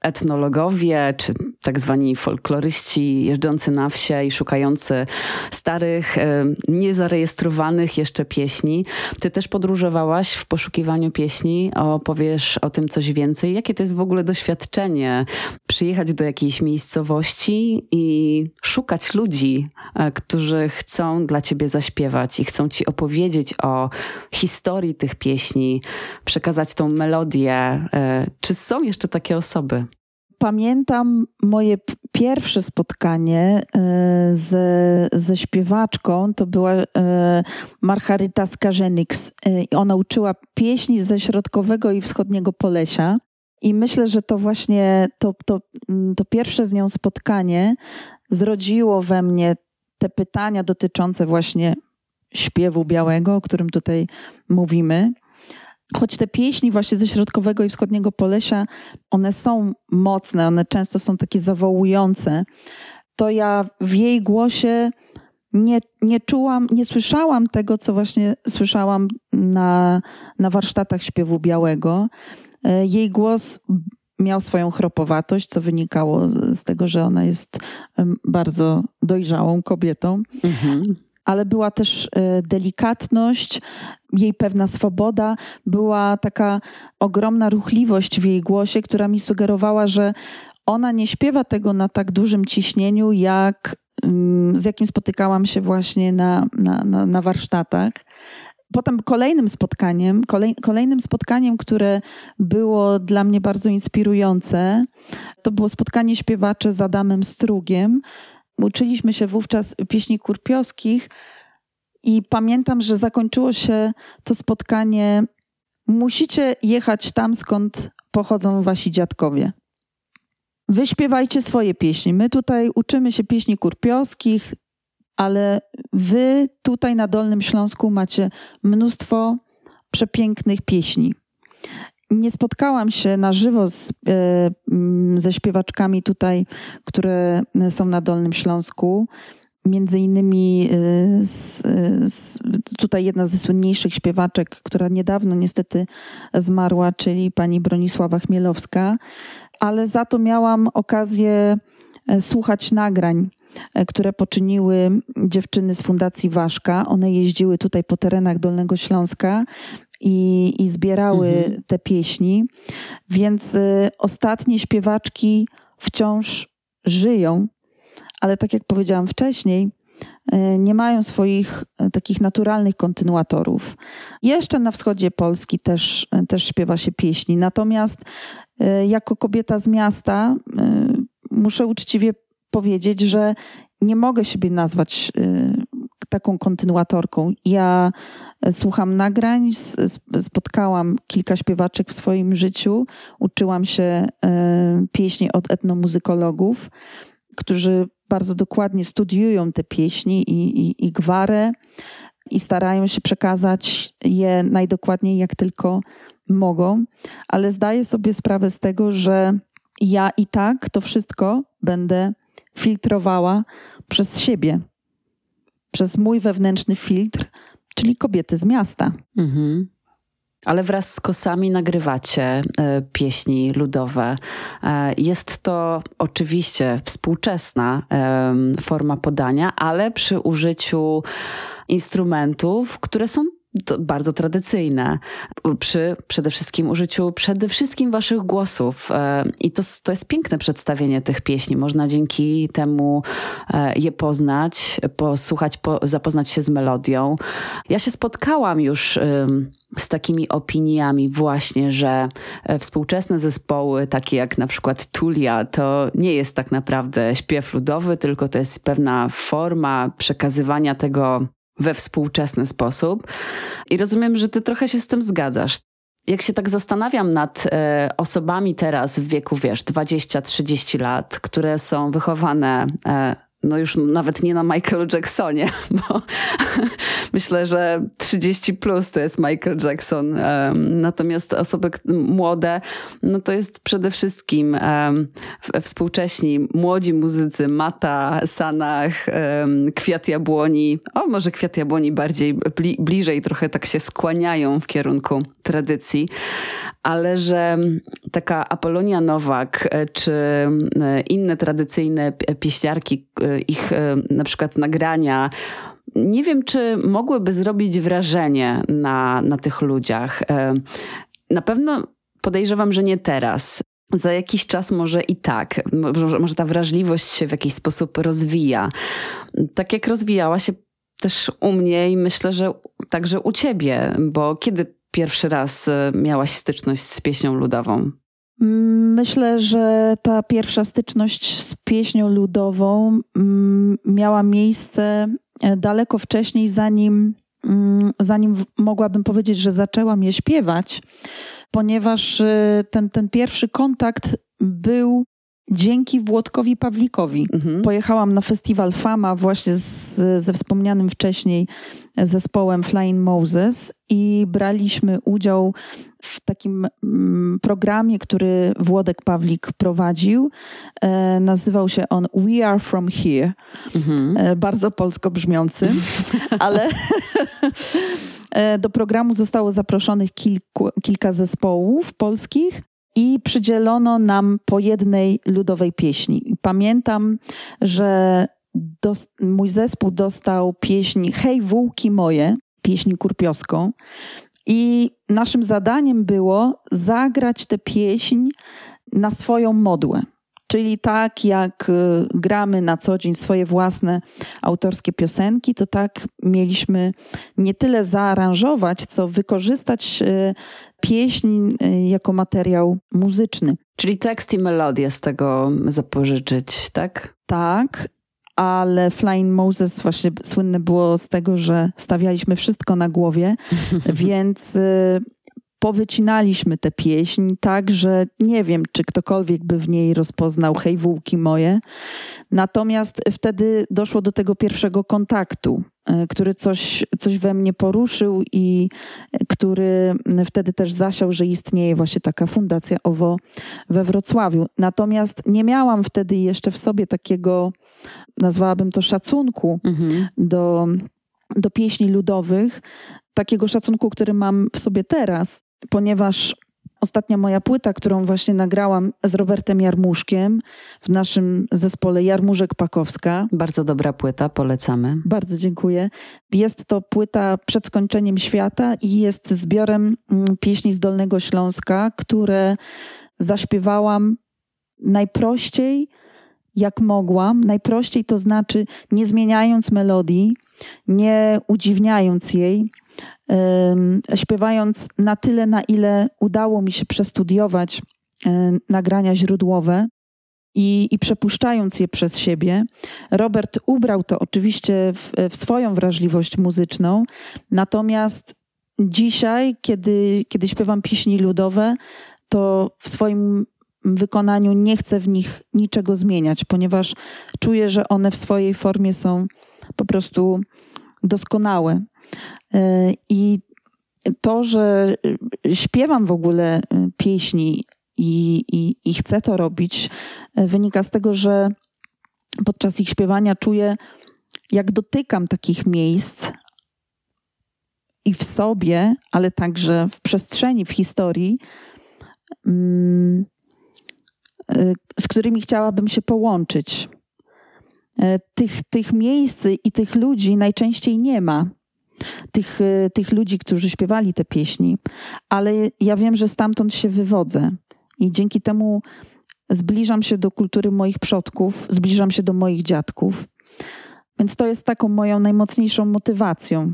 Speaker 1: etnologowie, czy tak zwani folkloryści jeżdżący na wsie i szukający starych, e, niezarejestrowanych jeszcze pieśni. Ty też podróżowałaś w poszukiwaniu pieśni. Opowiesz o tym coś więcej. Jakie to jest w ogóle doświadczenie? Przyjechać do jakiejś miejscowości i szukać ludzi, którzy chcą dla ciebie zaśpiewać i chcą ci opowiedzieć o historii tych pieśni, przekazać tą melodię. E, czy są jeszcze takie osoby?
Speaker 2: pamiętam moje pierwsze spotkanie e, ze, ze śpiewaczką. To była e, Marcharyta Skarżeniks. E, ona uczyła pieśni ze środkowego i wschodniego Polesia. I myślę, że to właśnie to, to, to pierwsze z nią spotkanie zrodziło we mnie te pytania dotyczące właśnie śpiewu białego, o którym tutaj mówimy choć te pieśni właśnie ze środkowego i wschodniego Polesia, one są mocne, one często są takie zawołujące, to ja w jej głosie nie, nie czułam, nie słyszałam tego, co właśnie słyszałam na, na warsztatach śpiewu białego. E, jej głos miał swoją chropowatość, co wynikało z, z tego, że ona jest bardzo dojrzałą kobietą. Mhm ale była też e, delikatność, jej pewna swoboda, była taka ogromna ruchliwość w jej głosie, która mi sugerowała, że ona nie śpiewa tego na tak dużym ciśnieniu, jak z jakim spotykałam się właśnie na, na, na, na warsztatach. Potem kolejnym spotkaniem, kolej, kolejnym spotkaniem, które było dla mnie bardzo inspirujące, to było spotkanie śpiewacze z Adamem Strugiem, Uczyliśmy się wówczas pieśni kurpiowskich i pamiętam, że zakończyło się to spotkanie. Musicie jechać tam, skąd pochodzą wasi dziadkowie. Wyśpiewajcie swoje pieśni. My tutaj uczymy się pieśni kurpiowskich, ale wy tutaj na Dolnym Śląsku macie mnóstwo przepięknych pieśni. Nie spotkałam się na żywo z, e, ze śpiewaczkami tutaj, które są na Dolnym Śląsku. Między innymi e, z, z, tutaj jedna ze słynniejszych śpiewaczek, która niedawno niestety zmarła, czyli pani Bronisława Chmielowska, ale za to miałam okazję e, słuchać nagrań które poczyniły dziewczyny z Fundacji Waszka. One jeździły tutaj po terenach Dolnego Śląska i, i zbierały mhm. te pieśni. Więc y, ostatnie śpiewaczki wciąż żyją, ale tak jak powiedziałam wcześniej, y, nie mają swoich takich naturalnych kontynuatorów. Jeszcze na wschodzie Polski też, też śpiewa się pieśni, natomiast jako kobieta z miasta muszę uczciwie powiedzieć, że nie mogę siebie nazwać taką kontynuatorką. Ja e, słucham nagrań, spotkałam kilka śpiewaczek w swoim życiu, uczyłam się e, pieśni od etnomuzykologów, którzy bardzo dokładnie studiują te pieśni i, i, i gwarę i starają się przekazać je najdokładniej jak tylko mogą, ale zdaję sobie sprawę z tego, że ja i tak to wszystko będę filtrowała przez siebie przez mój wewnętrzny filtr, czyli kobiety z miasta. Mhm.
Speaker 1: Ale wraz z kosami nagrywacie e, pieśni ludowe. E, jest to oczywiście współczesna e, forma podania, ale przy użyciu instrumentów, które są bardzo tradycyjne, przy przede wszystkim użyciu przede wszystkim waszych głosów. E, I to, to jest piękne przedstawienie tych pieśni. Można dzięki temu e, je poznać, posłuchać, po, zapoznać się z melodią. Ja się spotkałam już z takimi opiniami właśnie, że e, współczesne zespoły, takie jak na przykład Tulia, to nie jest tak naprawdę śpiew ludowy, tylko to jest pewna forma przekazywania tego we współczesny sposób. I rozumiem, że ty trochę się z tym zgadzasz. Jak się tak zastanawiam nad e, osobami teraz w wieku, wiesz, 20-30 lat, które są wychowane e, no już nawet nie na Michaelu Jacksonie, (laughs) bo (laughs) myślę, że 30 plus to jest Michael Jackson. Natomiast osoby młode, no to jest przede wszystkim współcześni młodzi muzycy Mata, Sanach, Kwiat Jabłoni. O, może Kwiat Jabłoni bardziej bliżej trochę tak się skłaniają w kierunku tradycji. Ale że taka Apolonia Nowak e, czy e, inne tradycyjne pieśniarki, ich na przykład nagrania, nie wiem, czy mogłyby zrobić wrażenie na, na tych ludziach. Na pewno podejrzewam, że nie teraz. Za jakiś czas może i tak, może ta wrażliwość się w jakiś sposób rozwija. Tak jak rozwijała się też u mnie i myślę, że także u ciebie, bo kiedy pierwszy raz e, miałaś styczność z pieśnią ludową?
Speaker 2: Myślę, że ta pierwsza styczność z pieśnią ludową mm, miała miejsce e, daleko wcześniej, zanim, mm, zanim mogłabym powiedzieć, że zaczęłam je śpiewać, ponieważ e, ten, ten pierwszy kontakt był dzięki Włodkowi Pawlikowi. Mhm. Pojechałam na festiwal Fama właśnie z, ze wspomnianym wcześniej zespołem Flying Moses i braliśmy udział w takim mm, programie, który Włodek Pawlik prowadził. E, nazywał się on We Are From Here. Mhm. E, bardzo polsko brzmiący, (laughs) ale (laughs) e, do programu zostało zaproszonych kilku, kilka zespołów polskich i przydzielono nam po jednej ludowej pieśni. Pamiętam, że mój zespół dostał pieśń Hej wółki moje, pieśń kurpioską. I naszym zadaniem było zagrać tę pieśń na swoją modłę. Czyli tak jak y, gramy na co dzień swoje własne autorskie piosenki, to tak mieliśmy nie tyle zaaranżować, co wykorzystać y, pieśń y, jako materiał muzyczny.
Speaker 1: Czyli tekst i melodię z tego zapożyczyć, tak?
Speaker 2: Tak, ale Flying Moses właśnie słynne było z tego, że stawialiśmy wszystko na głowie, (laughs) więc powycinaliśmy tę pieśń tak, że nie wiem, czy ktokolwiek by w niej rozpoznał hej wółki moje. Natomiast wtedy doszło do tego pierwszego kontaktu, e, który coś, coś we mnie poruszył i który wtedy też zasiał, że istnieje właśnie taka fundacja OWO we Wrocławiu. Natomiast nie miałam wtedy jeszcze w sobie takiego, nazwałabym to szacunku mhm. do do pieśni ludowych, takiego szacunku, który mam w sobie teraz ponieważ Ostatnia moja płyta, którą właśnie nagrałam z Robertem Jarmuszkiem w naszym zespole Jarmużek Pakowska.
Speaker 1: Bardzo dobra płyta, polecamy.
Speaker 2: Bardzo dziękuję. Jest to płyta przed skończeniem świata i jest zbiorem mm, pieśni z Dolnego Śląska, które zaśpiewałam najprościej, jak mogłam. Najprościej to znaczy nie zmieniając melodii, nie udziwniając jej, śpiewając na tyle, na ile udało mi się przestudiować nagrania źródłowe i, i przepuszczając je przez siebie. Robert ubrał to oczywiście w, w swoją wrażliwość muzyczną, natomiast dzisiaj, kiedy, kiedy śpiewam pieśni ludowe, to w swoim wykonaniu nie chcę w nich niczego zmieniać, ponieważ czuję, że one w swojej formie są po prostu doskonałe. I to, że śpiewam w ogóle e, pieśni i, i, i chcę to robić, e, wynika z tego, że podczas ich śpiewania czuję, jak dotykam takich miejsc i w sobie, ale także w przestrzeni, w historii, mm, z którymi chciałabym się połączyć. Tych, tych miejsc i tych ludzi najczęściej nie ma tych, y, tych ludzi, którzy śpiewali te pieśni, ale ja wiem, że stamtąd się wywodzę i dzięki temu zbliżam się do kultury moich przodków, zbliżam się do moich dziadków. Więc to jest taką moją najmocniejszą motywacją,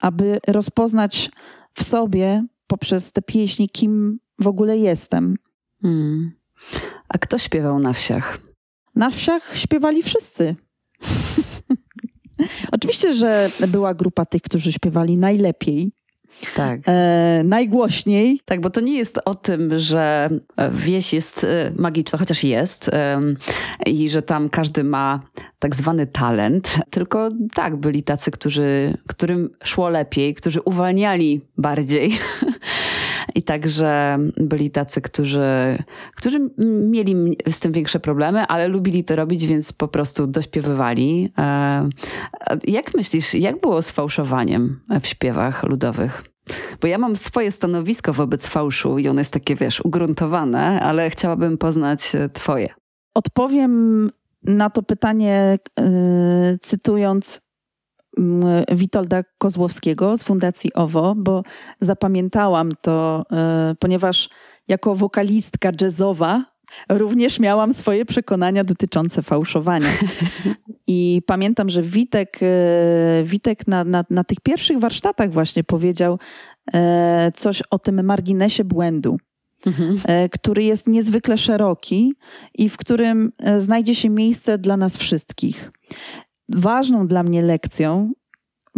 Speaker 2: aby rozpoznać w sobie poprzez te pieśni, kim w ogóle jestem. Hmm.
Speaker 1: A kto śpiewał na wsiach?
Speaker 2: Na wsiach śpiewali wszyscy. (laughs) Oczywiście, że była grupa tych, którzy śpiewali najlepiej. Tak. E, najgłośniej.
Speaker 1: Tak, bo to nie jest o tym, że wieś jest e, magiczna, chociaż jest, e, i że tam każdy ma tak zwany talent, tylko tak, byli tacy, którzy, którym szło lepiej, którzy uwalniali bardziej (laughs) I także byli tacy, którzy, którzy mieli z tym większe problemy, ale lubili to robić, więc po prostu dośpiewywali. E, jak myślisz, jak było z fałszowaniem w śpiewach ludowych? Bo ja mam swoje stanowisko wobec fałszu i ono jest takie, wiesz, ugruntowane, ale chciałabym poznać e, twoje.
Speaker 2: Odpowiem na to pytanie yy, cytując Witolda Kozłowskiego z Fundacji OWO, bo zapamiętałam to, yy, ponieważ jako wokalistka jazzowa również miałam swoje przekonania dotyczące fałszowania. (laughs) I pamiętam, że Witek, e, Witek na, na, na tych pierwszych warsztatach właśnie powiedział e, coś o tym marginesie błędu. Mhm. E, który jest niezwykle szeroki i w którym znajdzie się miejsce dla nas wszystkich. Ważną dla mnie lekcją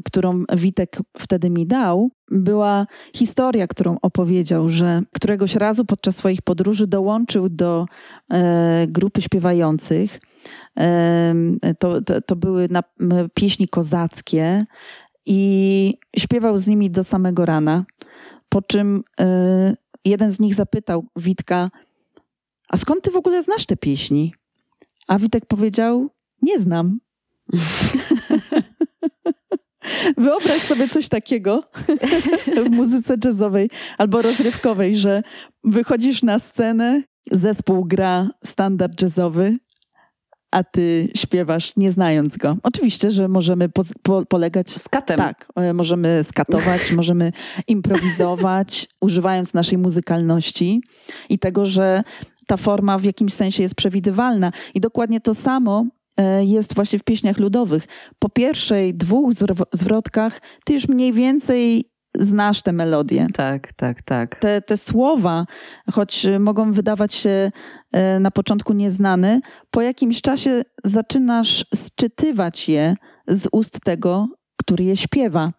Speaker 2: którą Witek wtedy mi dał, była historia, którą opowiedział, że któregoś razu podczas swoich podróży dołączył do e, grupy śpiewających. E, to, to, to, były na, pieśni kozackie i śpiewał z nimi do samego rana. Po czym e, jeden z nich zapytał Witka, a skąd ty w ogóle znasz te pieśni? A Witek powiedział, nie znam. (laughs) Wyobraź sobie coś takiego w muzyce jazzowej albo rozrywkowej, że wychodzisz na scenę, zespół gra standard jazzowy, a ty śpiewasz nie znając go. Oczywiście, że możemy po, po, polegać...
Speaker 1: Skatem.
Speaker 2: Tak, e, możemy skatować, (laughs) możemy improwizować, używając naszej muzykalności i tego, że ta forma w jakimś sensie jest przewidywalna. I dokładnie to samo jest właśnie w pieśniach ludowych. Po pierwszej dwóch zwrotkach ty już mniej więcej znasz te melodie.
Speaker 1: Tak, tak, tak.
Speaker 2: Te, te słowa, choć mogą wydawać się e, na początku nieznane, po jakimś czasie zaczynasz sczytywać je z ust tego, który je śpiewa.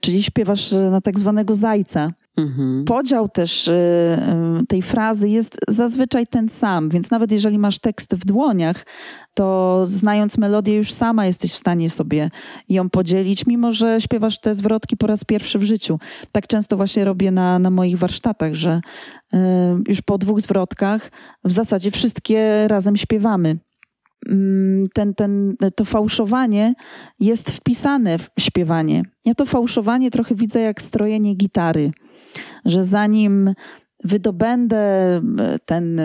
Speaker 2: Czyli śpiewasz e, na tak zwanego zajca. Mhm. Podział też y, y, tej frazy jest zazwyczaj ten sam, więc nawet jeżeli masz tekst w dłoniach, to znając melodię już sama jesteś w stanie sobie ją podzielić, mimo że śpiewasz te zwrotki po raz pierwszy w życiu. Tak często właśnie robię na, na moich warsztatach, że już po dwóch zwrotkach w zasadzie wszystkie razem śpiewamy. Mm, ten, ten, to fałszowanie jest wpisane w śpiewanie. Ja to fałszowanie trochę widzę jak strojenie gitary, że zanim wydobędę e, ten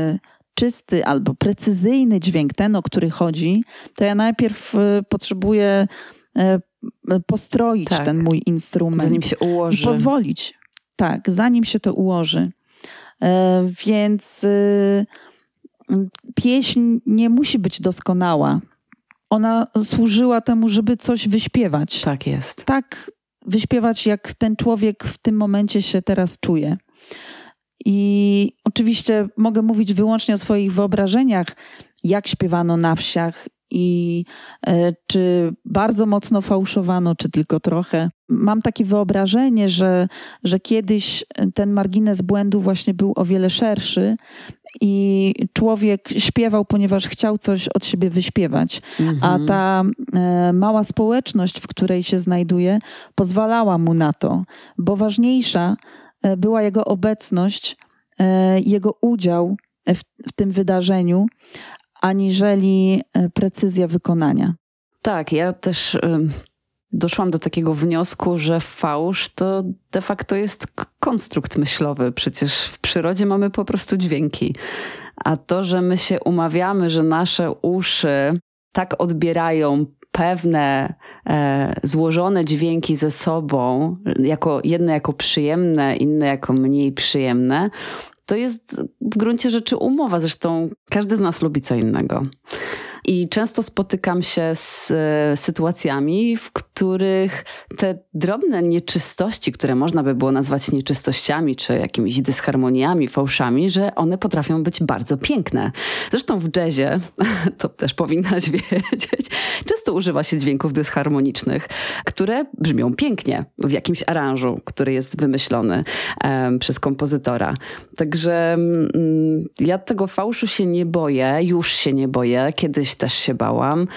Speaker 2: czysty albo precyzyjny dźwięk, ten o który chodzi, to ja najpierw e, potrzebuję e, postroić tak. ten mój instrument.
Speaker 1: Zanim się ułoży.
Speaker 2: I pozwolić. Tak, zanim się to ułoży. Więc pieśń nie musi być doskonała. Ona służyła temu, żeby coś wyśpiewać.
Speaker 1: Tak jest.
Speaker 2: Tak wyśpiewać, jak ten człowiek w tym momencie się teraz czuje. I oczywiście mogę mówić wyłącznie o swoich wyobrażeniach, jak śpiewano na wsiach i e, czy bardzo mocno fałszowano, czy tylko trochę. Mam takie wyobrażenie, że, że kiedyś ten margines błędu właśnie był o wiele szerszy i człowiek śpiewał, ponieważ chciał coś od siebie wyśpiewać, mhm. a ta e, mała społeczność, w której się znajduje, pozwalała mu na to, bo ważniejsza e, była jego obecność, e, jego udział w, w tym wydarzeniu, aniżeli e, precyzja wykonania.
Speaker 1: Tak, ja też doszłam do takiego wniosku, że fałsz to de facto jest konstrukt myślowy. Przecież w przyrodzie mamy po prostu dźwięki. A to, że my się umawiamy, że nasze uszy tak odbierają pewne e, złożone dźwięki ze sobą, jako, jedne jako przyjemne, inne jako mniej przyjemne, to jest w gruncie rzeczy umowa. Zresztą każdy z nas lubi co innego. I często spotykam się z e, sytuacjami, w których te drobne nieczystości, które można by było nazwać nieczystościami, czy jakimiś dysharmoniami, fałszami, że one potrafią być bardzo piękne. Zresztą w jazzie, (laughs) to też powinnaś (laughs) wiedzieć, często używa się dźwięków dysharmonicznych, które brzmią pięknie w jakimś aranżu, który jest wymyślony um, przez kompozytora. Także um, ja tego fałszu się nie boję, już się nie boję. Kiedyś też się bałam.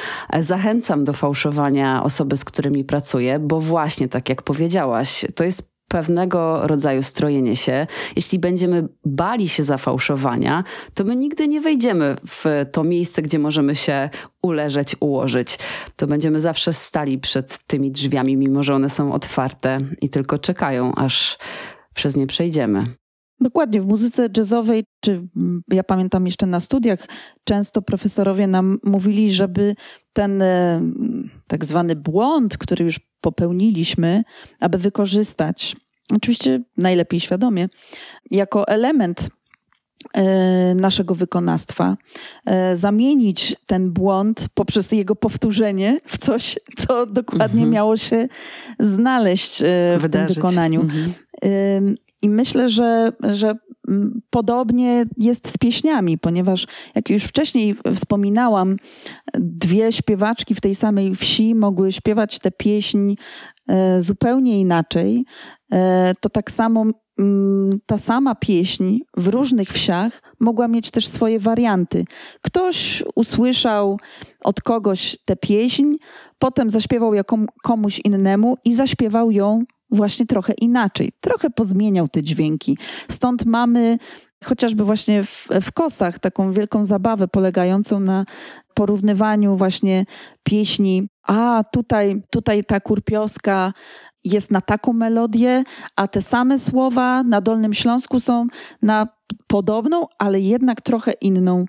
Speaker 1: Zachęcam do fałszowania osoby, z którymi pracuję, bo właśnie tak jak powiedziałaś, to jest pewnego rodzaju strojenie się. Jeśli będziemy bali się zafałszowania, to my nigdy nie wejdziemy w to miejsce, gdzie możemy się uleżeć, ułożyć. To będziemy zawsze stali przed tymi drzwiami, mimo że one są otwarte i tylko czekają, aż przez nie przejdziemy.
Speaker 2: Dokładnie, w muzyce jazzowej, czy ja pamiętam jeszcze na studiach, często profesorowie nam mówili, żeby ten e, tak zwany błąd, który już popełniliśmy, aby wykorzystać, oczywiście najlepiej świadomie, jako element e, naszego wykonawstwa, e, zamienić ten błąd poprzez jego powtórzenie w coś, co dokładnie mhm. miało się znaleźć w Wydarzyć. tym wykonaniu. Mhm. I myślę, że, że podobnie jest z pieśniami, ponieważ jak już wcześniej wspominałam, dwie śpiewaczki w tej samej wsi mogły śpiewać tę pieśń e, zupełnie inaczej. E, to tak samo ta sama pieśń w różnych wsiach mogła mieć też swoje warianty. Ktoś usłyszał od kogoś tę pieśń, potem zaśpiewał ją komuś innemu i zaśpiewał ją właśnie trochę inaczej, trochę pozmieniał te dźwięki. Stąd mamy chociażby właśnie w, w kosach taką wielką zabawę polegającą na porównywaniu właśnie pieśni. A tutaj, tutaj ta kurpioska jest na taką melodię, a te same słowa na Dolnym Śląsku są na podobną, ale jednak trochę inną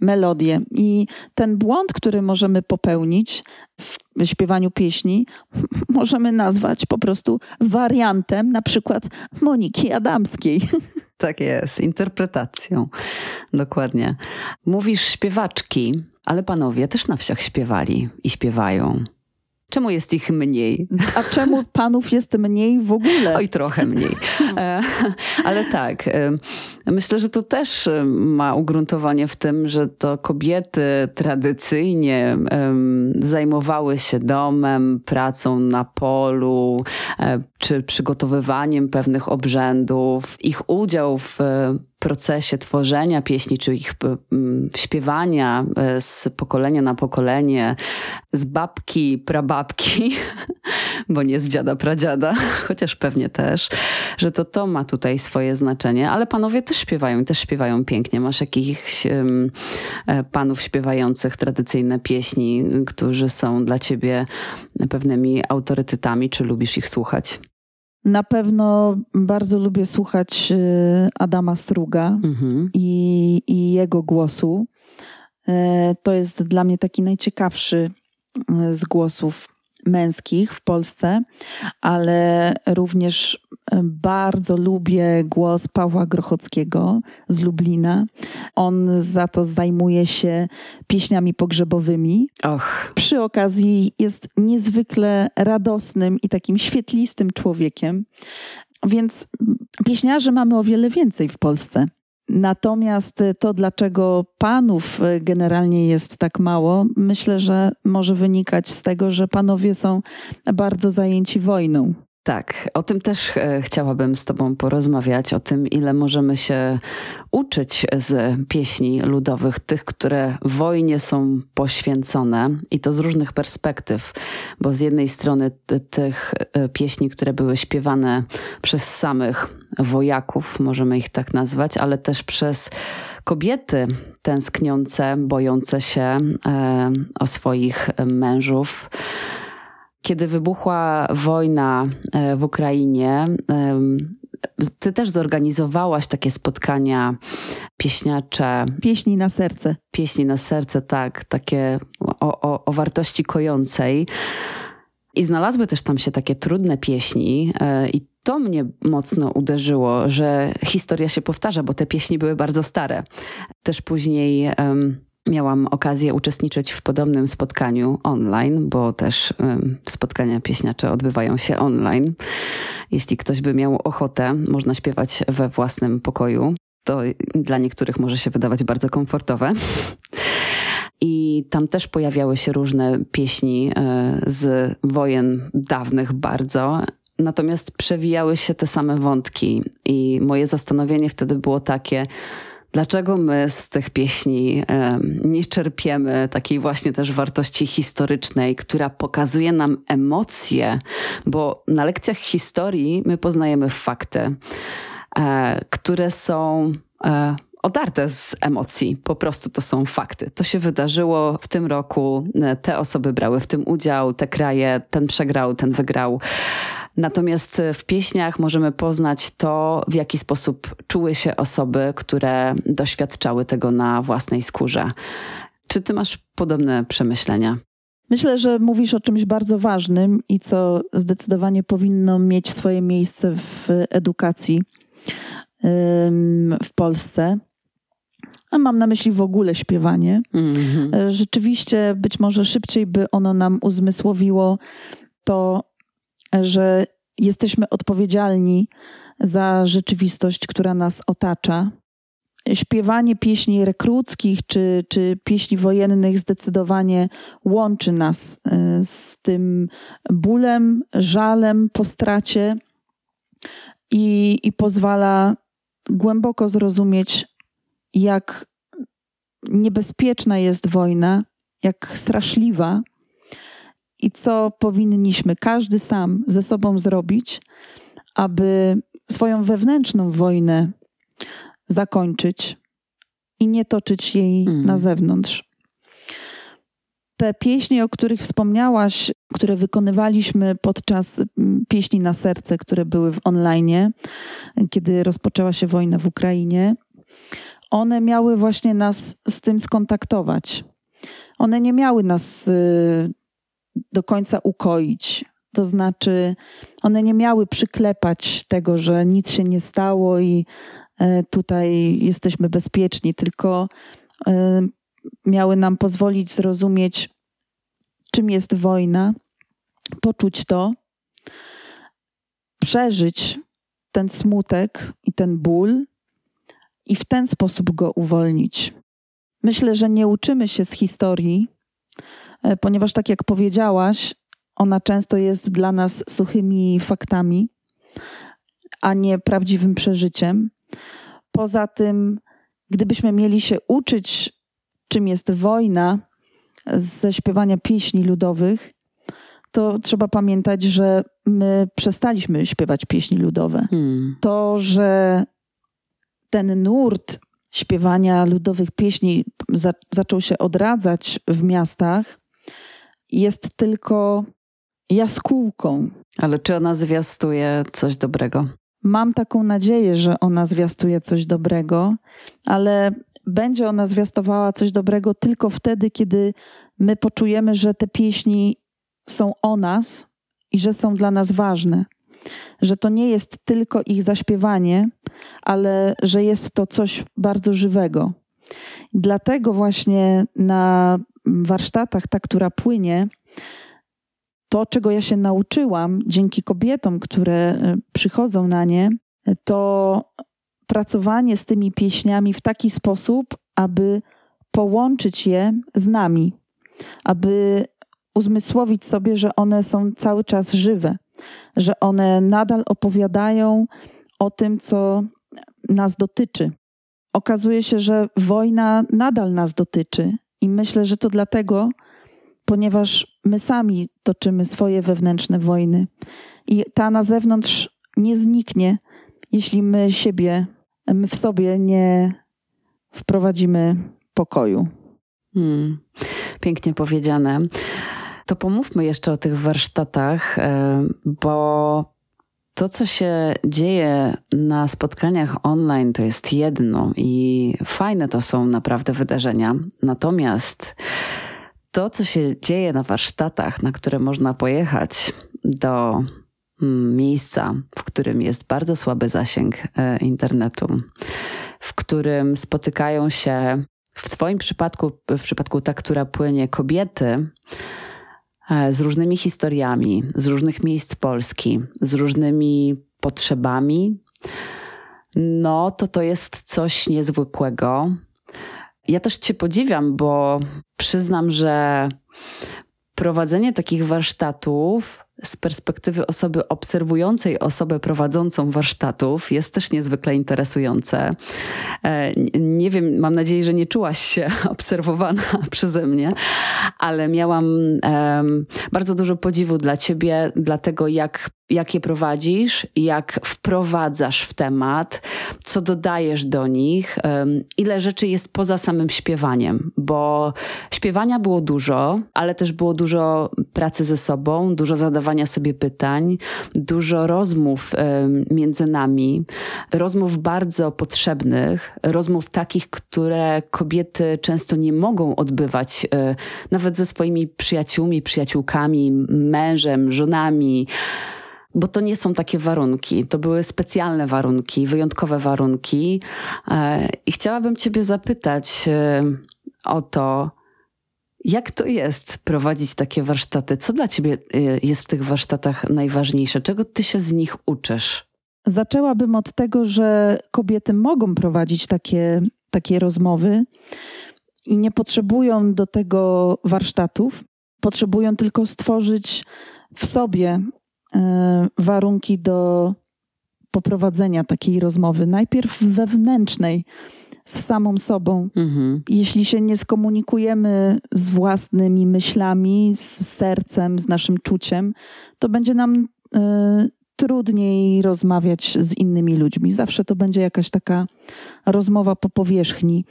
Speaker 2: melodię. I ten błąd, który możemy popełnić w śpiewaniu pieśni, (laughs) możemy nazwać po prostu wariantem na przykład Moniki Adamskiej. (laughs)
Speaker 1: Tak jest, interpretacją. Dokładnie. Mówisz śpiewaczki, ale panowie też na wsiach śpiewali i śpiewają. Czemu jest ich mniej?
Speaker 2: A czemu panów jest mniej w ogóle?
Speaker 1: Oj, trochę mniej. (laughs) E, ale tak, e, myślę, że to też e, ma ugruntowanie w tym, że to kobiety tradycyjnie zajmowały się domem, pracą na polu, czy przygotowywaniem pewnych obrzędów. Ich udział w procesie tworzenia pieśni, czy ich śpiewania e, z pokolenia na pokolenie, z babki, prababki, (laughs) bo nie z dziada, pradziada, (laughs) chociaż pewnie też, że to to ma tutaj swoje znaczenie, ale panowie też śpiewają i też śpiewają pięknie. Masz jakichś panów śpiewających tradycyjne pieśni, którzy są dla ciebie pewnymi autorytetami, czy lubisz ich słuchać?
Speaker 2: Na pewno bardzo lubię słuchać y, Adama Struga mhm. i, i jego głosu. E, to jest dla mnie taki najciekawszy y, z głosów męskich w Polsce, ale również e, bardzo lubię głos Pawła Grochockiego z Lublina. On za to zajmuje się pieśniami pogrzebowymi. Och. Przy okazji jest niezwykle radosnym i takim świetlistym człowiekiem. Więc pieśniarzy mamy o wiele więcej w Polsce. Natomiast to, dlaczego panów generalnie jest tak mało, myślę, że może wynikać z tego, że panowie są bardzo zajęci wojną.
Speaker 1: Tak, o tym też e, chciałabym z Tobą porozmawiać, o tym, ile możemy się uczyć z pieśni ludowych, tych, które wojnie są poświęcone i to z różnych perspektyw, bo z jednej strony tych e, pieśni, które były śpiewane przez samych wojaków, możemy ich tak nazwać, ale też przez kobiety tęskniące, bojące się e, o swoich mężów kiedy wybuchła wojna e, w Ukrainie, ty też zorganizowałaś takie spotkania pieśniacze.
Speaker 2: Pieśni na serce.
Speaker 1: Pieśni na serce, tak, takie o, o, o wartości kojącej. I znalazły też tam się takie trudne pieśni, e, i to mnie mocno uderzyło, że historia się powtarza, bo te pieśni były bardzo stare. Też później. Um, Miałam okazję uczestniczyć w podobnym spotkaniu online, bo też spotkania pieśniacze odbywają się online. Jeśli ktoś by miał ochotę, można śpiewać we własnym pokoju. To dla niektórych może się wydawać bardzo komfortowe. I tam też pojawiały się różne pieśni e, z wojen dawnych bardzo. Natomiast przewijały się te same wątki, i moje zastanowienie wtedy było takie, Dlaczego my z tych pieśni nie czerpiemy takiej właśnie też wartości historycznej, która pokazuje nam emocje, bo na lekcjach historii my poznajemy fakty, e, które są e, odarte z emocji. Po prostu to są fakty. To się wydarzyło w tym roku, e, te osoby brały w tym udział, te kraje, ten przegrał, ten wygrał. Natomiast w pieśniach możemy poznać to, w jaki sposób czuły się osoby, które doświadczały tego na własnej skórze. Czy ty masz podobne przemyślenia?
Speaker 2: Myślę, że mówisz o czymś bardzo ważnym i co zdecydowanie powinno mieć swoje miejsce w edukacji w Polsce. A mam na myśli w ogóle śpiewanie. Mm-hmm. Rzeczywiście, być może szybciej by ono nam uzmysłowiło to, że jesteśmy odpowiedzialni za rzeczywistość, która nas otacza. Śpiewanie pieśni rekruckich czy, czy pieśni wojennych zdecydowanie łączy nas y, z tym bólem, żalem po stracie i, i pozwala głęboko zrozumieć, jak niebezpieczna jest wojna, jak straszliwa i co powinniśmy każdy sam ze sobą zrobić, aby swoją wewnętrzną wojnę zakończyć i nie toczyć jej mm. na zewnątrz. Te pieśni, o których wspomniałaś, które wykonywaliśmy podczas mm, pieśni na serce, które były w online, kiedy rozpoczęła się wojna w Ukrainie, one miały właśnie nas z tym skontaktować. One nie miały nas y, do końca ukoić. To znaczy, one nie miały przyklepać tego, że nic się nie stało i e, tutaj jesteśmy bezpieczni, tylko e, miały nam pozwolić zrozumieć, czym jest wojna, poczuć to, przeżyć ten smutek i ten ból i w ten sposób go uwolnić. Myślę, że nie uczymy się z historii, ponieważ tak jak powiedziałaś, ona często jest dla nas suchymi faktami, a nie prawdziwym przeżyciem. Poza tym, gdybyśmy mieli się uczyć, czym jest wojna ze śpiewania pieśni ludowych, to trzeba pamiętać, że my przestaliśmy śpiewać pieśni ludowe. Hmm. To, że ten nurt śpiewania ludowych pieśni za, zaczął się odradzać w miastach, jest tylko jaskółką.
Speaker 1: Ale czy ona zwiastuje coś dobrego?
Speaker 2: Mam taką nadzieję, że ona zwiastuje coś dobrego, ale będzie ona zwiastowała coś dobrego tylko wtedy, kiedy my poczujemy, że te pieśni są o nas i że są dla nas ważne. Że to nie jest tylko ich zaśpiewanie, ale że jest to coś bardzo żywego. Dlatego właśnie na warsztatach Ta, która płynie, to, czego ja się nauczyłam dzięki kobietom, które e, przychodzą na nie, to pracowanie z tymi pieśniami w taki sposób, aby połączyć je z nami, aby uzmysłowić sobie, że one są cały czas żywe, że one nadal opowiadają o tym, co nas dotyczy. Okazuje się, że wojna nadal nas dotyczy, i myślę, że to dlatego, ponieważ my sami toczymy swoje wewnętrzne wojny i ta na zewnątrz nie zniknie, jeśli my siebie, my w sobie nie wprowadzimy pokoju. Hmm,
Speaker 1: pięknie powiedziane. To pomówmy jeszcze o tych warsztatach, e, bo to, co się dzieje na spotkaniach online, to jest jedno i fajne to są naprawdę wydarzenia. Natomiast to, co się dzieje na warsztatach, na które można pojechać do mm, miejsca, w którym jest bardzo słaby zasięg e, internetu, w którym spotykają się w Twoim przypadku, w przypadku ta, która płynie kobiety, z różnymi historiami, z różnych miejsc Polski, z różnymi potrzebami, no to to jest coś niezwykłego. Ja też Cię podziwiam, bo przyznam, że prowadzenie takich warsztatów z perspektywy osoby obserwującej osobę prowadzącą warsztatów jest też niezwykle interesujące. E, nie wiem, mam nadzieję, że nie czułaś się (laughs) obserwowana (laughs) przeze mnie, ale miałam bardzo dużo podziwu dla ciebie, dlatego jak jak je prowadzisz, jak wprowadzasz w temat, co dodajesz do nich, ile rzeczy jest poza samym śpiewaniem, bo śpiewania było dużo, ale też było dużo pracy ze sobą, dużo zadawania sobie pytań, dużo rozmów między nami, rozmów bardzo potrzebnych, rozmów takich, które kobiety często nie mogą odbywać, e, nawet ze swoimi przyjaciółmi, przyjaciółkami, mężem, żonami bo to nie są takie warunki. To były specjalne warunki, wyjątkowe warunki. E, I chciałabym Ciebie zapytać e, o to, jak to jest prowadzić takie warsztaty? Co dla Ciebie e, jest w tych warsztatach najważniejsze? Czego Ty się z nich uczysz?
Speaker 2: Zaczęłabym od tego, że kobiety mogą prowadzić takie, takie rozmowy i nie potrzebują do tego warsztatów. Potrzebują tylko stworzyć w sobie warunki do poprowadzenia takiej rozmowy. Najpierw wewnętrznej, z samą sobą. Mhm. Jeśli się nie skomunikujemy z własnymi myślami, z sercem, z naszym czuciem, to będzie nam y, trudniej rozmawiać z innymi ludźmi. Zawsze to będzie jakaś taka rozmowa po powierzchni.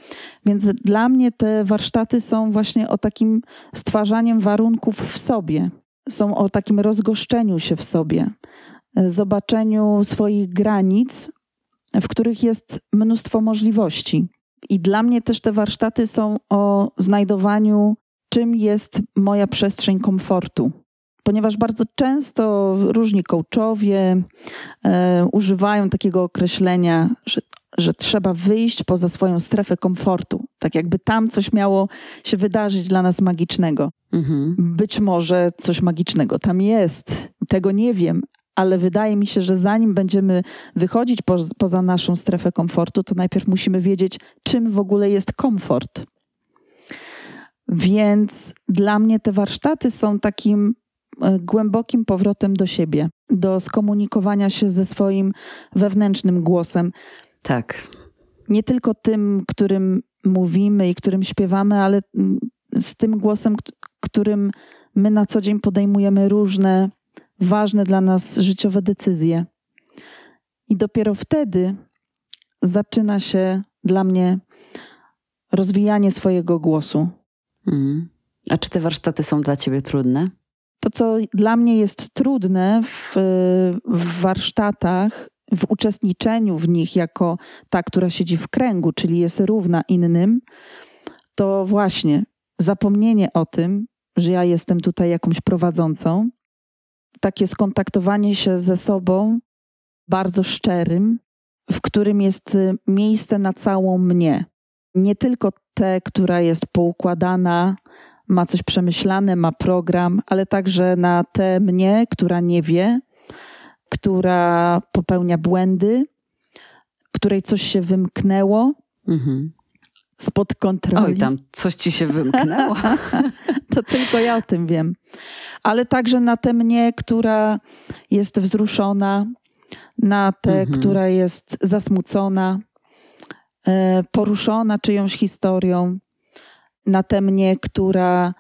Speaker 2: Więc dla mnie te warsztaty są właśnie o takim stwarzaniem warunków w sobie są o takim rozgoszczeniu się w sobie, zobaczeniu swoich granic, w których jest mnóstwo możliwości. I dla mnie też te warsztaty są o znajdowaniu, czym jest moja przestrzeń komfortu. Ponieważ bardzo często różni coachowie e, używają takiego określenia, że że trzeba wyjść poza swoją strefę komfortu. Tak jakby tam coś miało się wydarzyć dla nas magicznego. Mhm. Być może coś magicznego tam jest, tego nie wiem, ale wydaje mi się, że zanim będziemy wychodzić po, poza naszą strefę komfortu, to najpierw musimy wiedzieć, czym w ogóle jest komfort. Więc dla mnie te warsztaty są takim e, głębokim powrotem do siebie, do skomunikowania się ze swoim wewnętrznym głosem.
Speaker 1: Tak.
Speaker 2: Nie tylko tym, którym mówimy i którym śpiewamy, ale mm, z tym głosem, którym my na co dzień podejmujemy różne ważne dla nas życiowe decyzje. I dopiero wtedy zaczyna się dla mnie rozwijanie swojego głosu. Mm.
Speaker 1: A czy te warsztaty są dla ciebie trudne?
Speaker 2: To, co dla mnie jest trudne w, w warsztatach, w uczestniczeniu w nich jako ta, która siedzi w kręgu, czyli jest równa innym, to właśnie zapomnienie o tym, że ja jestem tutaj jakąś prowadzącą, takie skontaktowanie się ze sobą bardzo szczerym, w którym jest miejsce na całą mnie. Nie tylko tę, która jest poukładana, ma coś przemyślane, ma program, ale także na tę mnie, która nie wie, która popełnia błędy, której coś się wymknęło mhm. Spod kontroli.
Speaker 1: Oj, tam coś ci się wymknęło. (laughs)
Speaker 2: to tylko ja o tym wiem. Ale także na tę mnie, która jest wzruszona, na tę, mhm. która jest zasmucona, e, poruszona czyjąś historią, na tę mnie, która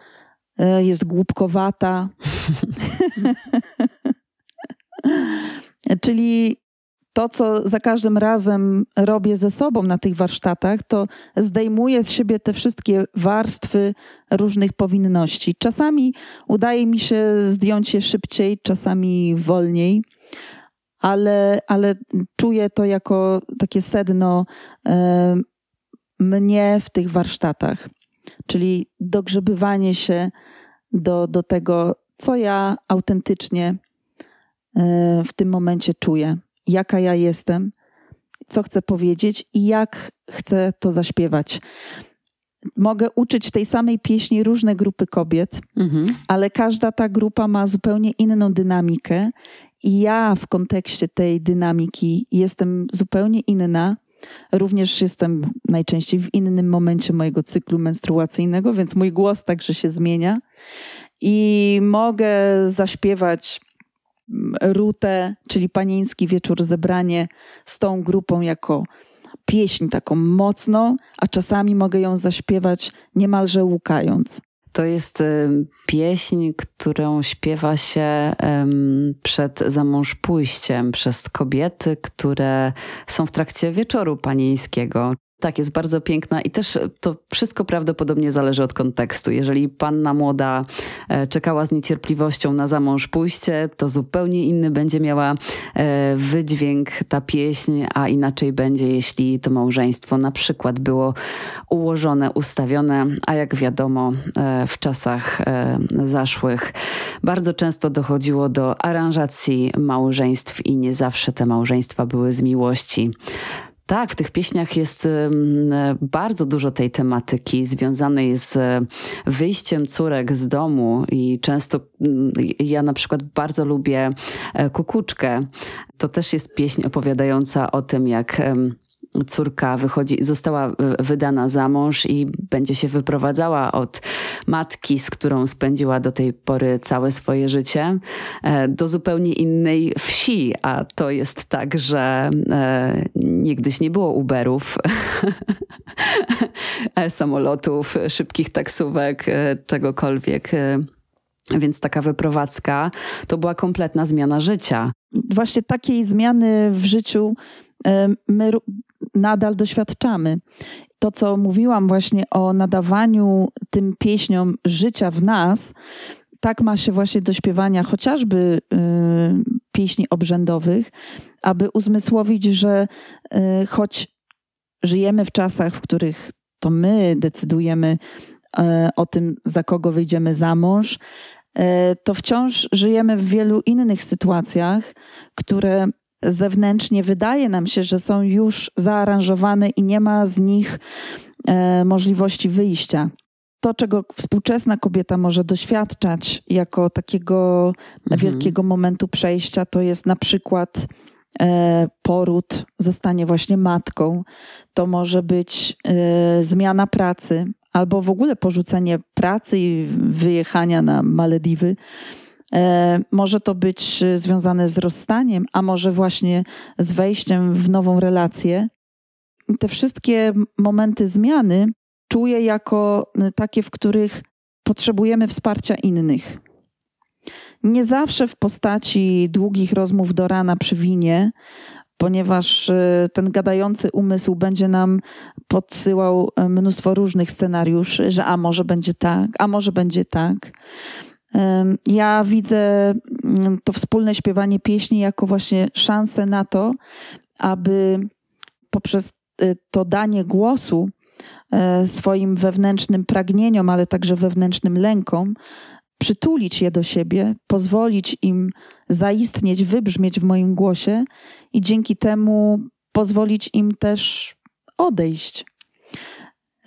Speaker 2: e, jest głupkowata. (laughs) (laughs) Czyli to, co za każdym razem robię ze sobą na tych warsztatach, to zdejmuję z siebie te wszystkie warstwy różnych powinności. Czasami udaje mi się zdjąć je szybciej, czasami wolniej, ale, ale czuję to jako takie sedno e, mnie w tych warsztatach. Czyli dogrzebywanie się do, do tego, co ja autentycznie E, w tym momencie czuję, jaka ja jestem, co chcę powiedzieć i jak chcę to zaśpiewać. Mogę uczyć tej samej pieśni różne grupy kobiet, mhm. ale każda ta grupa ma zupełnie inną dynamikę, i ja w kontekście tej dynamiki jestem zupełnie inna. Również jestem najczęściej w innym momencie mojego cyklu menstruacyjnego, więc mój głos także się zmienia. I mogę zaśpiewać Rutę, czyli panieński wieczór zebranie z tą grupą jako pieśń taką mocną, a czasami mogę ją zaśpiewać niemalże łukając.
Speaker 1: To jest pieśń, którą śpiewa się przed zamąż pójściem przez kobiety, które są w trakcie wieczoru panieńskiego. Tak, jest bardzo piękna i też to wszystko prawdopodobnie zależy od kontekstu. Jeżeli panna młoda e, czekała z niecierpliwością na zamąż pójście, to zupełnie inny będzie miała e, wydźwięk ta pieśń, a inaczej będzie, jeśli to małżeństwo na przykład było ułożone, ustawione, a jak wiadomo, e, w czasach zaszłych bardzo często dochodziło do aranżacji małżeństw i nie zawsze te małżeństwa były z miłości. Tak, w tych pieśniach jest bardzo dużo tej tematyki związanej z wyjściem córek z domu i często mm, ja na przykład bardzo lubię e, kukuczkę. To też jest pieśń opowiadająca o tym, jak córka wychodzi, została wydana za mąż i będzie się wyprowadzała od matki, z którą spędziła do tej pory całe swoje życie, e, do zupełnie innej wsi. A to jest tak, że e, niegdyś nie było Uberów, (laughs) e, samolotów, szybkich taksówek, czegokolwiek. Więc taka wyprowadzka to była kompletna zmiana życia.
Speaker 2: Właśnie takiej zmiany w życiu my nadal doświadczamy. To, co mówiłam właśnie o nadawaniu tym pieśniom życia w nas, tak ma się właśnie do śpiewania chociażby y, pieśni obrzędowych, aby uzmysłowić, że y, choć żyjemy w czasach, w których to my decydujemy y, o tym, za kogo wyjdziemy za mąż, y, to wciąż żyjemy w wielu innych sytuacjach, które zewnętrznie wydaje nam się, że są już zaaranżowane i nie ma z nich e, możliwości wyjścia. To, czego współczesna kobieta może doświadczać jako takiego mhm. wielkiego momentu przejścia, to jest na przykład e, poród, zostanie właśnie matką. To może być e, zmiana pracy, albo w ogóle porzucenie pracy i wyjechania na Malediwy może to być e, związane z rozstaniem, a może właśnie z wejściem w nową relację. Te wszystkie momenty zmiany czuję jako e, takie, w których potrzebujemy wsparcia innych. Nie zawsze w postaci długich rozmów do rana przy winie, ponieważ ten gadający umysł będzie nam podsyłał mnóstwo różnych scenariuszy, że a może będzie tak, a może będzie tak. Ja widzę mm, to wspólne śpiewanie pieśni jako właśnie szansę na to, aby poprzez y, to danie głosu e, swoim wewnętrznym pragnieniom, ale także wewnętrznym lękom, przytulić je do siebie, pozwolić im zaistnieć, wybrzmieć w moim głosie i dzięki temu pozwolić im też odejść.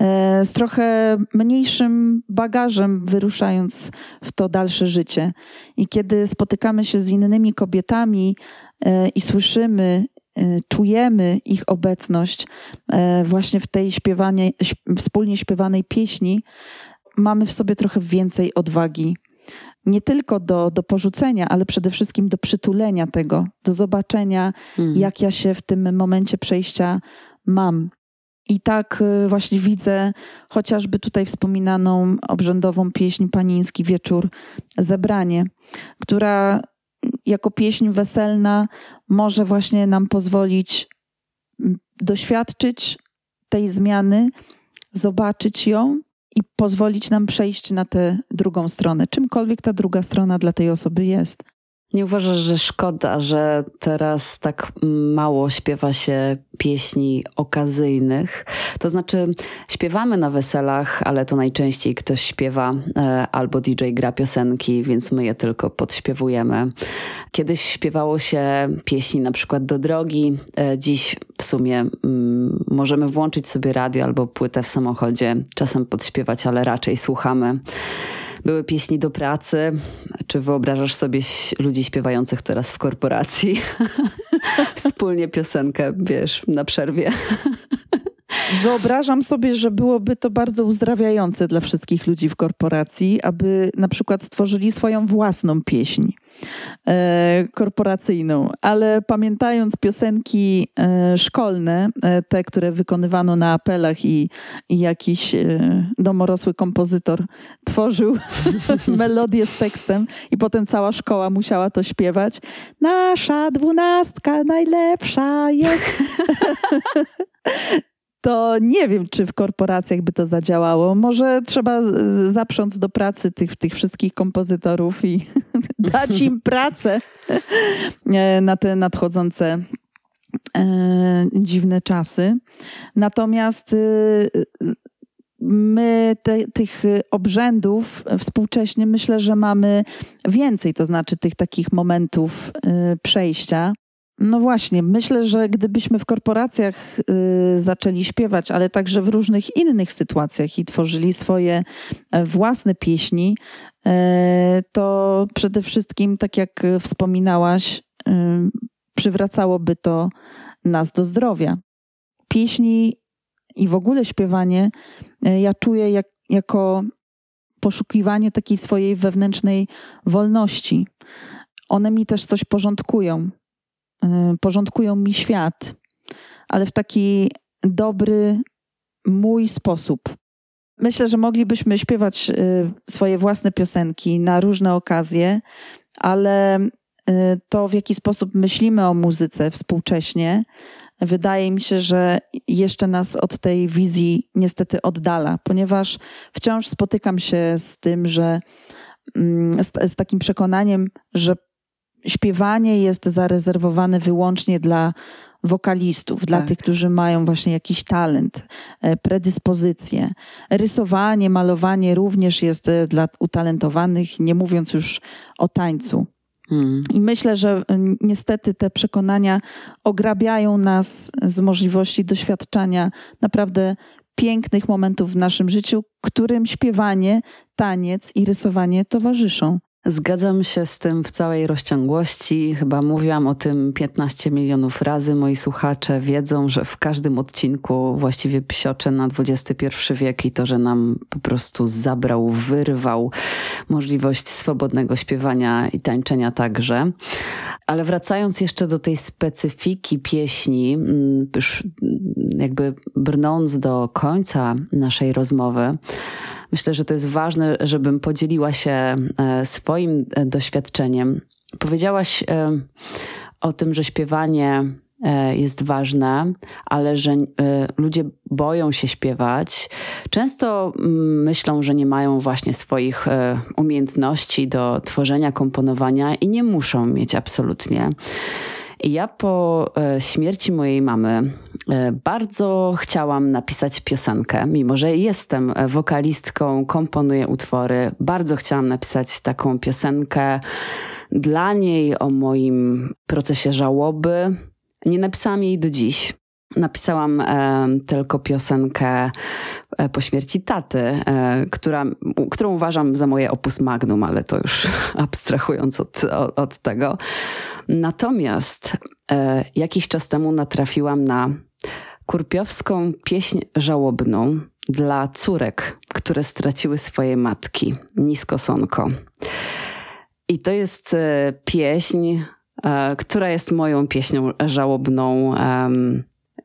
Speaker 2: E, z trochę mniejszym bagażem, wyruszając w to dalsze życie. I kiedy spotykamy się z innymi kobietami e, i słyszymy, e, czujemy ich obecność właśnie w tej śpiewanie, wspólnie śpiewanej pieśni, mamy w sobie trochę więcej odwagi. Nie tylko do, do porzucenia, ale przede wszystkim do przytulenia tego, do zobaczenia, mm. jak ja się w tym momencie przejścia mam. I tak y, właśnie widzę chociażby tutaj wspominaną obrzędową pieśń Paniński Wieczór Zebranie, która jako pieśń weselna może właśnie nam pozwolić doświadczyć tej zmiany, zobaczyć ją i pozwolić nam przejść na tę drugą stronę, czymkolwiek ta druga strona dla tej osoby jest.
Speaker 1: Nie uważasz, że szkoda, że teraz tak mało śpiewa się pieśni okazyjnych? To znaczy, śpiewamy na weselach, ale to najczęściej ktoś śpiewa e, albo DJ gra piosenki, więc my je tylko podśpiewujemy. Kiedyś śpiewało się pieśni na przykład do drogi. E, dziś w sumie mm, możemy włączyć sobie radio albo płytę w samochodzie, czasem podśpiewać, ale raczej słuchamy były pieśni do pracy. Czy wyobrażasz sobie ludzi śpiewających teraz w korporacji? (laughs) Wspólnie piosenkę, wiesz, na przerwie.
Speaker 2: Wyobrażam sobie, że byłoby to bardzo uzdrawiające dla wszystkich ludzi w korporacji, aby na przykład stworzyli swoją własną pieśń e, korporacyjną, ale pamiętając piosenki e, szkolne, e, te, które wykonywano na apelach i, i jakiś e, domorosły kompozytor tworzył (laughs) melodię z tekstem i potem cała szkoła musiała to śpiewać. Nasza dwunastka najlepsza jest. (laughs) to nie wiem, czy w korporacjach by to zadziałało. Może trzeba e, zaprząc do pracy tych, tych wszystkich kompozytorów i (laughs) dać im pracę e, na te nadchodzące e, dziwne czasy. Natomiast e, my te, tych obrzędów współcześnie myślę, że mamy więcej, to znaczy tych takich momentów przejścia. No właśnie, myślę, że gdybyśmy w korporacjach y, zaczęli śpiewać, ale także w różnych innych sytuacjach i tworzyli swoje e, własne pieśni, e, to przede wszystkim, tak jak wspominałaś, y, przywracałoby to nas do zdrowia. Pieśni i w ogóle śpiewanie e, ja czuję jak, jako poszukiwanie takiej swojej wewnętrznej wolności. One mi też coś porządkują Y, porządkują mi świat, ale w taki dobry, mój sposób. Myślę, że moglibyśmy śpiewać y, swoje własne piosenki na różne okazje, ale y, to, w jaki sposób myślimy o muzyce współcześnie, wydaje mi się, że jeszcze nas od tej wizji niestety oddala, ponieważ wciąż spotykam się z tym, że mm, z, z takim przekonaniem, że śpiewanie jest zarezerwowane wyłącznie dla wokalistów, tak. dla tych, którzy mają właśnie jakiś talent, e, predyspozycje. Rysowanie, malowanie również jest e, dla utalentowanych, nie mówiąc już o tańcu. Hmm. I myślę, że niestety te przekonania ograbiają nas z możliwości doświadczania naprawdę pięknych momentów w naszym życiu, którym śpiewanie, taniec i rysowanie towarzyszą.
Speaker 1: Zgadzam się z tym w całej rozciągłości. Chyba mówiłam o tym 15 milionów razy. Moi słuchacze wiedzą, że w każdym odcinku właściwie psioczę na XXI wiek i to, że nam po prostu zabrał, wyrwał możliwość swobodnego śpiewania i tańczenia także. Ale wracając jeszcze do tej specyfiki pieśni, mm, już jakby brnąc do końca naszej rozmowy, Myślę, że to jest ważne, żebym podzieliła się e, swoim e, doświadczeniem. Powiedziałaś e, o tym, że śpiewanie jest ważne, ale że ludzie boją się śpiewać. Często mm, myślą, że nie mają właśnie swoich umiejętności do tworzenia, komponowania i nie muszą mieć absolutnie. Ja po e, śmierci mojej mamy e, bardzo chciałam napisać piosenkę, mimo że jestem wokalistką, komponuję utwory. Bardzo chciałam napisać taką piosenkę dla niej o moim procesie żałoby. Nie napisałam jej do dziś. Napisałam e, tylko piosenkę e, po śmierci taty, e, która, którą uważam za moje opus magnum, ale to już (laughs) abstrahując od, od, od tego. Natomiast e, jakiś czas temu natrafiłam na kurpiowską pieśń żałobną dla córek, które straciły swoje matki, Niskosonko. I to jest e, pieśń, e, która jest moją pieśnią żałobną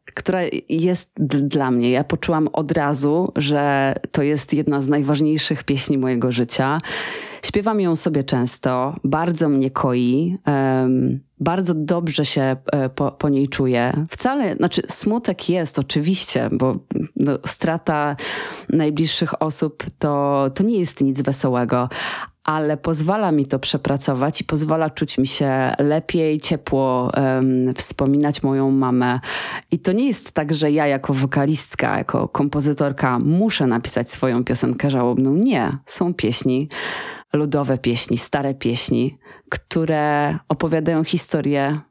Speaker 1: która jest dla mnie. Ja poczułam od razu, że to jest jedna z najważniejszych pieśni mojego życia. Śpiewam ją sobie często, bardzo mnie koi, um, bardzo dobrze się e, po, po, niej czuję. Wcale, znaczy smutek jest oczywiście, bo no, strata najbliższych osób to, to nie jest nic wesołego, ale pozwala mi to przepracować i pozwala czuć mi się lepiej, ciepło, um, wspominać moją mamę. I to nie jest tak, że ja jako wokalistka, jako kompozytorka muszę napisać swoją piosenkę żałobną. Nie, są pieśni, ludowe pieśni, stare pieśni, które opowiadają historię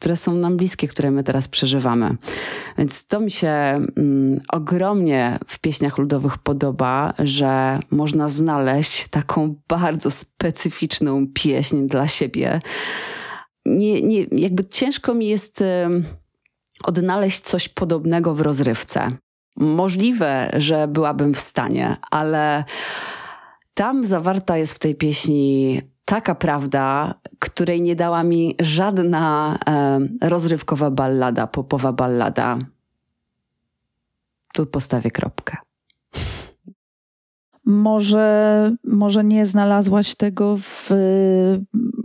Speaker 1: które są nam bliskie, które my teraz przeżywamy. Więc to mi się mm, ogromnie w pieśniach ludowych podoba, że można znaleźć taką bardzo specyficzną pieśń dla siebie. Nie, nie, jakby ciężko mi jest odnaleźć coś podobnego w rozrywce. Możliwe, że byłabym w stanie, ale tam zawarta jest w tej pieśni taka prawda, której nie dała mi żadna e, rozrywkowa ballada, popowa ballada. Tu postawię kropkę.
Speaker 2: Może, może nie znalazłaś tego w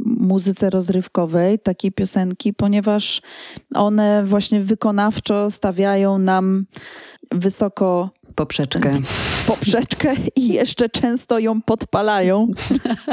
Speaker 2: muzyce rozrywkowej, takiej piosenki, ponieważ one właśnie wykonawczo stawiają nam wysoko
Speaker 1: poprzeczkę. (laughs)
Speaker 2: poprzeczkę i jeszcze często ją podpalają.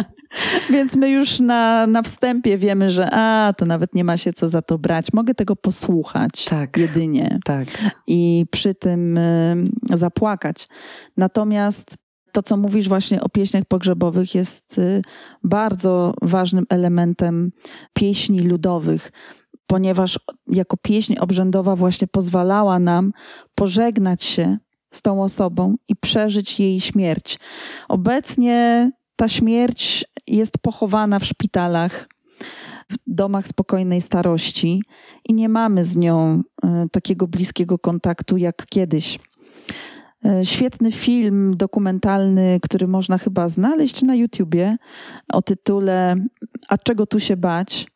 Speaker 2: (laughs) Więc my już na, na wstępie wiemy, że a, to nawet nie ma się co za to brać. Mogę tego posłuchać tak, jedynie.
Speaker 1: Tak.
Speaker 2: I przy tym y, zapłakać. Natomiast to, co mówisz właśnie o pieśniach pogrzebowych, jest y, bardzo ważnym elementem pieśni ludowych, ponieważ jako pieśń obrzędowa właśnie pozwalała nam pożegnać się z tą osobą i przeżyć jej śmierć. Obecnie ta śmierć jest pochowana w szpitalach, w domach spokojnej starości i nie mamy z nią y, takiego bliskiego kontaktu jak kiedyś. E, świetny film dokumentalny, który można chyba znaleźć na YouTubie o tytule A czego tu się bać?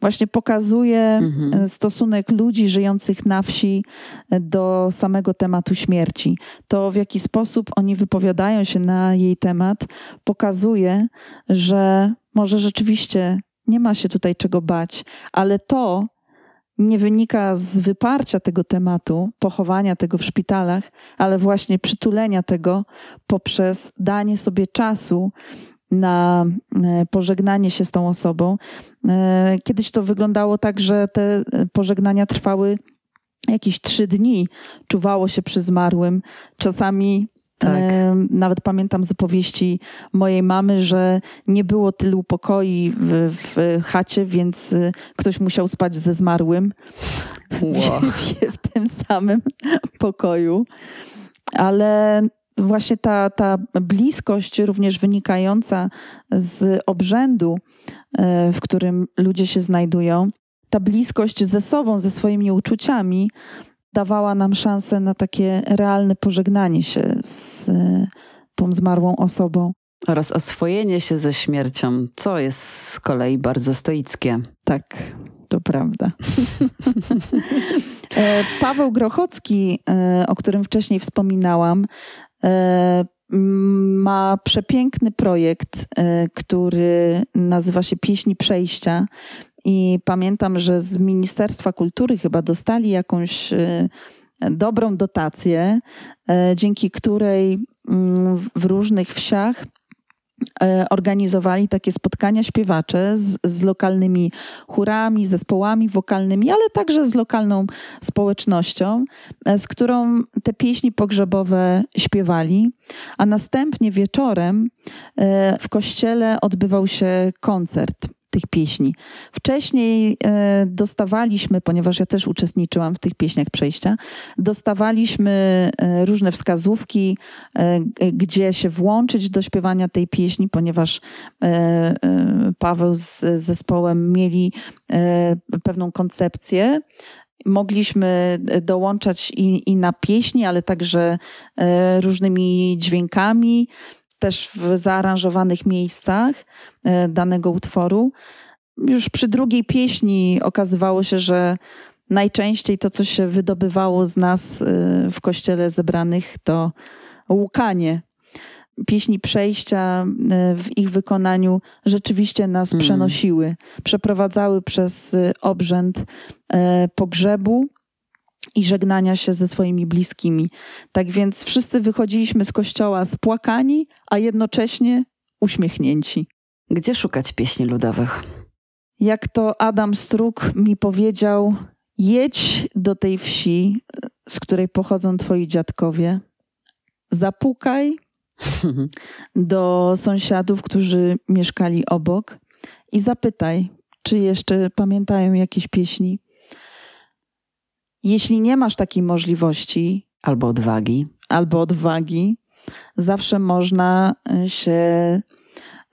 Speaker 2: Właśnie pokazuje mhm. E, stosunek ludzi żyjących na wsi e, do samego tematu śmierci. To, w jaki sposób oni wypowiadają się na jej temat, pokazuje, że może rzeczywiście nie ma się tutaj czego bać, ale to, nie wynika z wyparcia tego tematu, pochowania tego w szpitalach, ale właśnie przytulenia tego poprzez danie sobie czasu na e, pożegnanie się z tą osobą. E, kiedyś to wyglądało tak, że te pożegnania trwały jakieś trzy dni. Czuwało się przy zmarłym. Czasami tak. E, nawet pamiętam z opowieści mojej mamy, że nie było tylu pokoi w, w chacie, więc ktoś musiał spać ze zmarłym wow. w, (laughs) w tym samym pokoju. Ale właśnie ta, ta bliskość, również wynikająca z obrzędu, e, w którym ludzie się znajdują, ta bliskość ze sobą, ze swoimi uczuciami, dawała nam szansę na takie realne pożegnanie się z e, tą zmarłą osobą.
Speaker 1: Oraz oswojenie się ze śmiercią, co jest z kolei bardzo stoickie.
Speaker 2: Tak, to prawda. (laughs) E, Paweł Grochocki, o którym wcześniej wspominałam, ma przepiękny projekt, który nazywa się Pieśni Przejścia. I pamiętam, że z Ministerstwa Kultury chyba dostali jakąś y, dobrą dotację, dzięki której w różnych wsiach organizowali takie spotkania śpiewacze z, z, lokalnymi chórami, zespołami wokalnymi, ale także z lokalną społecznością, z którą te pieśni pogrzebowe śpiewali. A następnie wieczorem w kościele odbywał się koncert tych pieśni. Wcześniej e, dostawaliśmy, ponieważ ja też uczestniczyłam w tych pieśniach przejścia, dostawaliśmy e, różne wskazówki, e, gdzie się włączyć do śpiewania tej pieśni, ponieważ Paweł z zespołem mieli pewną koncepcję mogliśmy dołączać i, i, na pieśni, ale także różnymi dźwiękami też w zaaranżowanych miejscach e, danego utworu. Już przy drugiej pieśni okazywało się, że najczęściej to, co się wydobywało z nas e, w kościele zebranych, to łukanie. Pieśni przejścia e, w ich wykonaniu rzeczywiście nas mm. przenosiły, przeprowadzały przez obrzęd pogrzebu, i żegnania się ze swoimi bliskimi. Tak więc wszyscy wychodziliśmy z kościoła spłakani, a jednocześnie uśmiechnięci.
Speaker 1: Gdzie szukać pieśni ludowych?
Speaker 2: Jak to Adam Struk mi powiedział, jedź do tej wsi, z której pochodzą twoi dziadkowie, zapukaj (laughs) do sąsiadów, którzy mieszkali obok i zapytaj, czy jeszcze pamiętają jakieś pieśni. Jeśli nie masz takiej możliwości,
Speaker 1: albo odwagi,
Speaker 2: albo odwagi, zawsze można e, się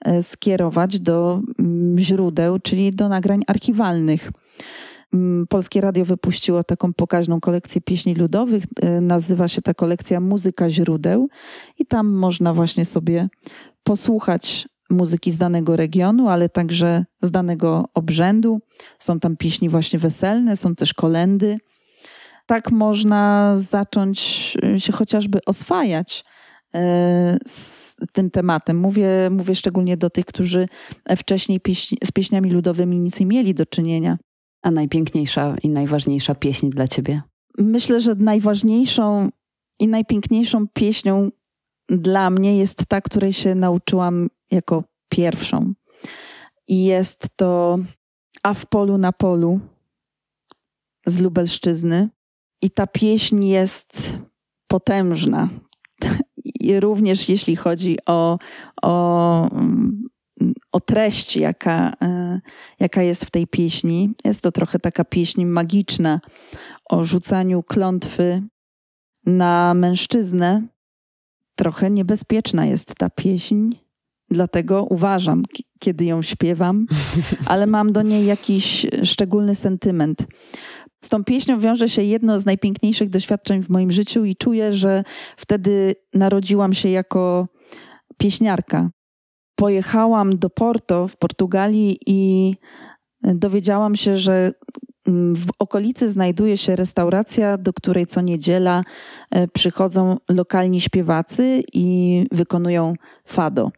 Speaker 2: e, skierować do mm, źródeł, czyli do nagrań archiwalnych. mm, Polskie Radio wypuściło taką pokaźną kolekcję pieśni ludowych. E, nazywa się ta kolekcja Muzyka Źródeł i tam można właśnie sobie posłuchać muzyki z danego regionu, ale także z danego obrzędu. Są tam pieśni właśnie weselne, są też kolendy. Tak można zacząć e, się chociażby oswajać e, z tym tematem. Mówię, mówię szczególnie do tych, którzy wcześniej pieśni, z pieśniami ludowymi nic nie mieli do czynienia.
Speaker 1: A najpiękniejsza i najważniejsza pieśń dla ciebie?
Speaker 2: Myślę, że najważniejszą i najpiękniejszą pieśnią dla mnie jest ta, której się nauczyłam jako pierwszą. I jest to A w polu na polu z Lubelszczyzny. I ta pieśń jest potężna. I również jeśli chodzi o, o, o treść, jaka, e, jaka jest w tej pieśni. Jest to trochę taka pieśń magiczna o rzucaniu klątwy na mężczyznę. Trochę niebezpieczna jest ta pieśń, dlatego uważam, kiedy ją śpiewam, (laughs) ale mam do niej jakiś szczególny sentyment. Z tą pieśnią wiąże się jedno z najpiękniejszych doświadczeń w moim życiu i czuję, że wtedy narodziłam się jako pieśniarka. Pojechałam do Porto w Portugalii i dowiedziałam się, że mm, w okolicy znajduje się restauracja, do której co niedziela e, przychodzą lokalni śpiewacy i wykonują fado.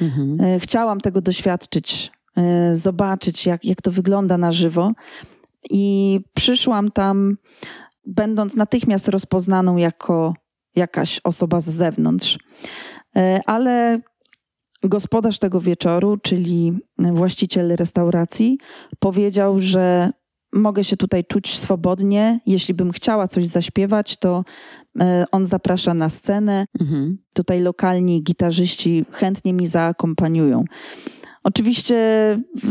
Speaker 2: Mhm. E, chciałam tego doświadczyć, e, zobaczyć, jak, jak to wygląda na żywo. I przyszłam tam, będąc natychmiast rozpoznaną jako jakaś osoba z zewnątrz. E, ale gospodarz tego wieczoru, czyli właściciel restauracji, powiedział, że mogę się tutaj czuć swobodnie. Jeśli bym chciała coś zaśpiewać, to on zaprasza na scenę. Mhm. Tutaj lokalni gitarzyści chętnie mi zaakompaniują. Oczywiście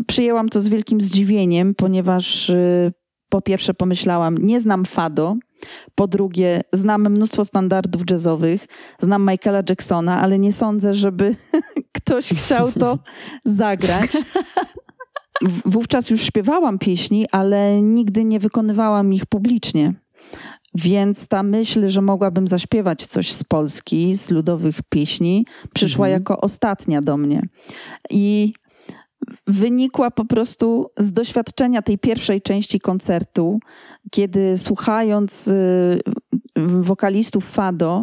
Speaker 2: przyjęłam to z wielkim zdziwieniem, ponieważ y, po pierwsze pomyślałam, nie znam fado, po drugie, znam mnóstwo standardów jazzowych, znam Michaela Jacksona, ale nie sądzę, żeby (laughs) ktoś chciał to (laughs) zagrać. Wówczas już śpiewałam pieśni, ale nigdy nie wykonywałam ich publicznie. Więc ta myśl, że mogłabym zaśpiewać coś z Polski, z ludowych pieśni, przyszła mhm. jako ostatnia do mnie. I wynikła po prostu z doświadczenia tej pierwszej części koncertu, kiedy słuchając y, wokalistów Fado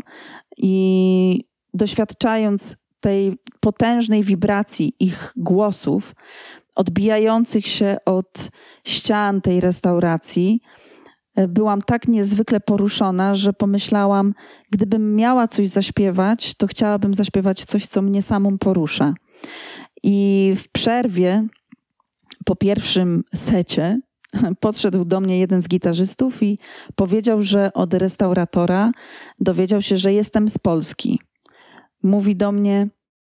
Speaker 2: i doświadczając tej potężnej wibracji ich głosów, odbijających się od ścian tej restauracji, y, byłam tak niezwykle poruszona, że pomyślałam, gdybym miała coś zaśpiewać, to chciałabym zaśpiewać coś, co mnie samą porusza. I w przerwie po pierwszym secie (laughs) podszedł do mnie jeden z gitarzystów i powiedział, że od restauratora dowiedział się, że jestem z Polski. Mówi do mnie: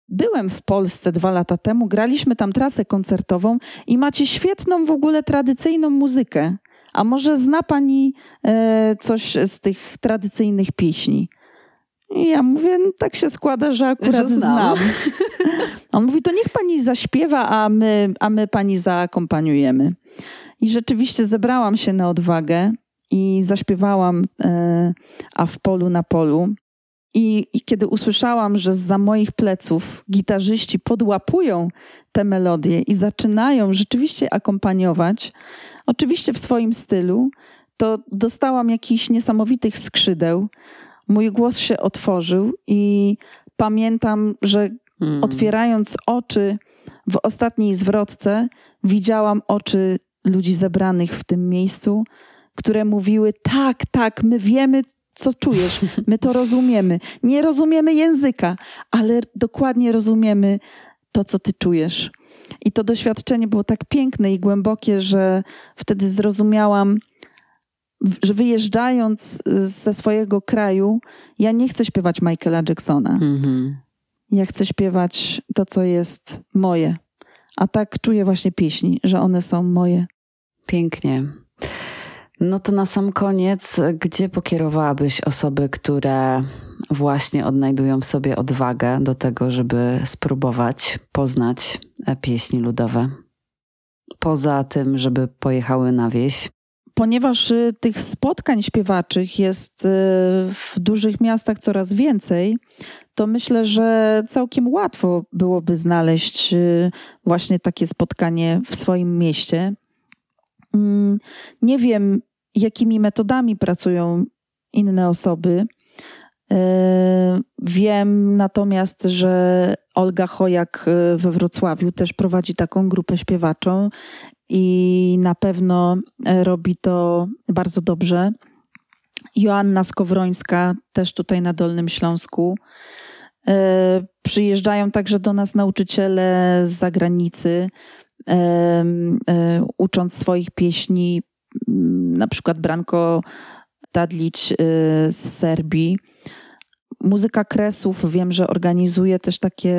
Speaker 2: Byłem w Polsce dwa lata temu, graliśmy tam trasę koncertową i macie świetną w ogóle tradycyjną muzykę. A może zna pani e, coś z tych tradycyjnych pieśni? I ja mówię, no, tak się składa, że akurat że znam. znam. (laughs) On mówi, to niech pani zaśpiewa, a my, a my pani zaakompaniujemy. I rzeczywiście zebrałam się na odwagę i zaśpiewałam e, A w polu na polu. I, I, kiedy usłyszałam, że za moich pleców gitarzyści podłapują te melodie i zaczynają rzeczywiście akompaniować, oczywiście w swoim stylu, to dostałam jakichś niesamowitych skrzydeł mój głos się otworzył i pamiętam, że hmm. otwierając oczy w ostatniej zwrotce, widziałam oczy ludzi zebranych w tym miejscu, które mówiły: Tak, tak, my wiemy, co czujesz, my to rozumiemy. Nie rozumiemy języka, ale dokładnie rozumiemy to, co ty czujesz. I to doświadczenie było tak piękne i głębokie, że wtedy zrozumiałam, że wyjeżdżając ze swojego kraju, ja nie chcę śpiewać Michaela Jacksona. Mm-hmm. Ja chcę śpiewać to, co jest moje. A tak czuję właśnie pieśni, że one są moje.
Speaker 1: Pięknie. No to na sam koniec, gdzie pokierowałabyś osoby, które właśnie odnajdują w sobie odwagę do tego, żeby spróbować poznać pieśni ludowe? Poza tym, żeby pojechały na wieś,
Speaker 2: ponieważ y, tych spotkań śpiewaczych jest y, w dużych miastach coraz więcej, to myślę, że całkiem łatwo byłoby znaleźć y, właśnie takie spotkanie w swoim mieście. Mm, nie wiem, jakimi metodami pracują inne osoby. Wiem natomiast, że Olga Chojak we Wrocławiu też prowadzi taką grupę śpiewaczą i na pewno e, robi to bardzo dobrze. Joanna Skowrońska też tutaj na Dolnym Śląsku. E, przyjeżdżają także do nas nauczyciele z zagranicy, e, ucząc swoich pieśni, mm, na przykład Branko Tadlić z Serbii. Muzyka Kresów wiem, że organizuje też takie,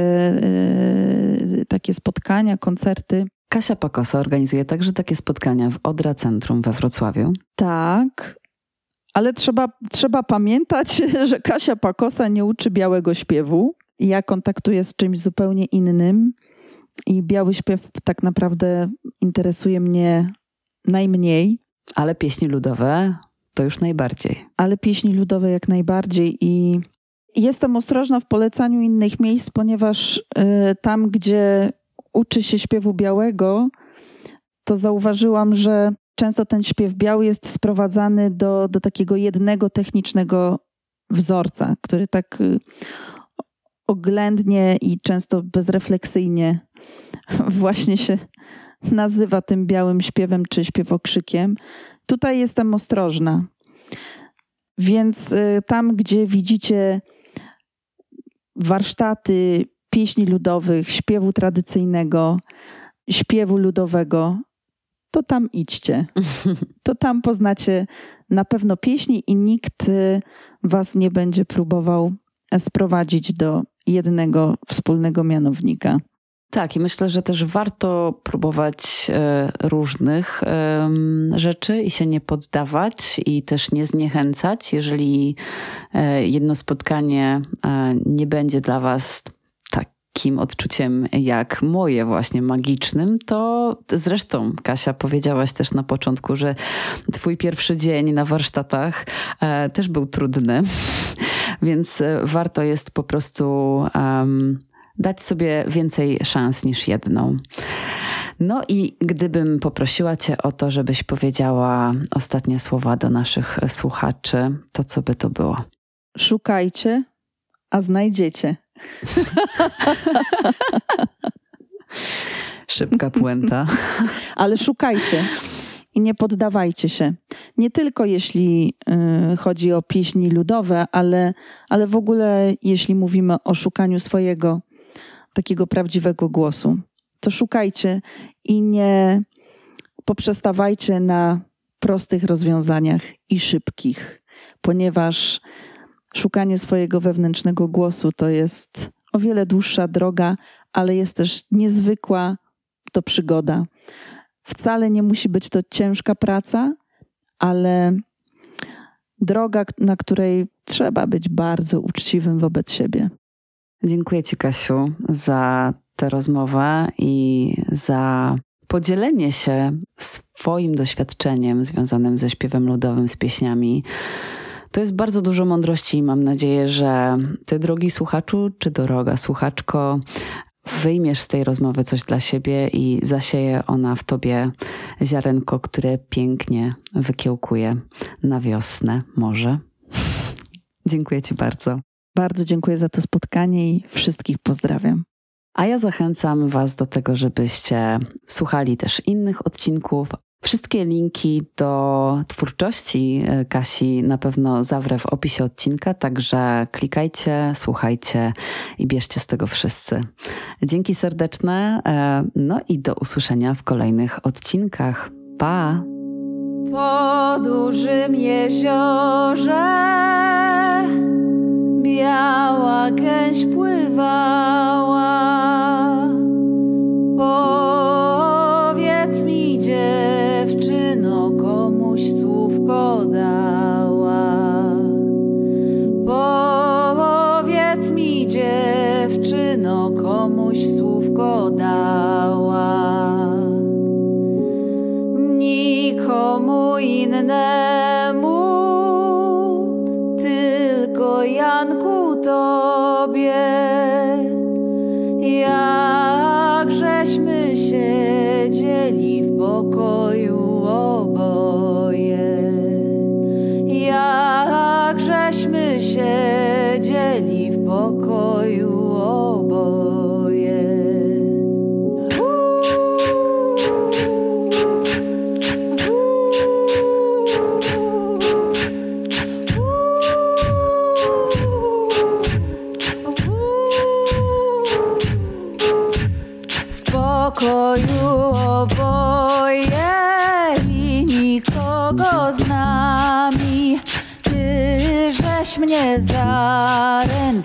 Speaker 2: takie spotkania, koncerty.
Speaker 1: Kasia Pakosa organizuje także takie spotkania w Odra Centrum we Wrocławiu.
Speaker 2: Tak, ale trzeba, trzeba pamiętać, (laughs) że Kasia Pakosa nie uczy białego śpiewu. Ja kontaktuję z czymś zupełnie innym i biały śpiew tak naprawdę interesuje mnie najmniej.
Speaker 1: Ale pieśni ludowe to już najbardziej.
Speaker 2: Ale pieśni ludowe jak najbardziej i jestem ostrożna w polecaniu innych miejsc, ponieważ y, tam, gdzie uczy się śpiewu białego, to zauważyłam, że często ten śpiew biały jest sprowadzany do, do takiego jednego technicznego wzorca, który tak y, oględnie i często bezrefleksyjnie (laughs) właśnie się nazywa tym białym śpiewem czy śpiewokrzykiem. Tutaj jestem ostrożna. Więc y, tam, gdzie widzicie warsztaty pieśni ludowych, śpiewu tradycyjnego, śpiewu ludowego, to tam idźcie. (laughs) To tam poznacie na pewno pieśni i nikt y, was nie będzie próbował sprowadzić do jednego wspólnego mianownika.
Speaker 1: Tak, i myślę, że też warto próbować e, różnych rzeczy i się nie poddawać, i też nie zniechęcać. Jeżeli e, jedno spotkanie e, nie będzie dla Was takim odczuciem jak moje, właśnie magicznym, to zresztą, Kasia, powiedziałaś też na początku, że Twój pierwszy dzień na warsztatach e, też był trudny, (laughs) więc e, warto jest po prostu um, dać sobie więcej szans niż jedną. No i gdybym poprosiła Cię o to, żebyś powiedziała ostatnie słowa do naszych słuchaczy, to co by to było?
Speaker 2: Szukajcie, a znajdziecie. (laughs)
Speaker 1: Szybka puenta. (laughs)
Speaker 2: Ale szukajcie i nie poddawajcie się. Nie tylko jeśli y, chodzi o pieśni ludowe, ale, ale w ogóle jeśli mówimy o szukaniu swojego takiego prawdziwego głosu. To szukajcie i nie poprzestawajcie na prostych rozwiązaniach i szybkich, ponieważ szukanie swojego wewnętrznego głosu to jest o wiele dłuższa droga, ale jest też niezwykła to przygoda. Wcale nie musi być to ciężka praca, ale droga, na której trzeba być bardzo uczciwym wobec siebie.
Speaker 1: Dziękuję Ci, Kasiu, za tę rozmowę i za podzielenie się swoim doświadczeniem związanym ze śpiewem ludowym, z pieśniami. To jest bardzo dużo mądrości i mam nadzieję, że ty, drogi słuchaczu, czy droga słuchaczko, wyjmiesz z tej rozmowy coś dla siebie i zasieje ona w tobie ziarenko, które pięknie wykiełkuje na wiosnę może. (laughs) dziękuję Ci bardzo.
Speaker 2: Bardzo dziękuję za to spotkanie i wszystkich pozdrawiam.
Speaker 1: A ja zachęcam Was do tego, żebyście słuchali też innych odcinków, Wszystkie linki do twórczości e, Kasi na pewno zawrę w opisie odcinka, także klikajcie, słuchajcie i bierzcie z tego wszyscy. Dzięki serdeczne, e, no i do usłyszenia w kolejnych odcinkach. Pa! Po dużym jeziorze biała gęś pływała.
Speaker 2: and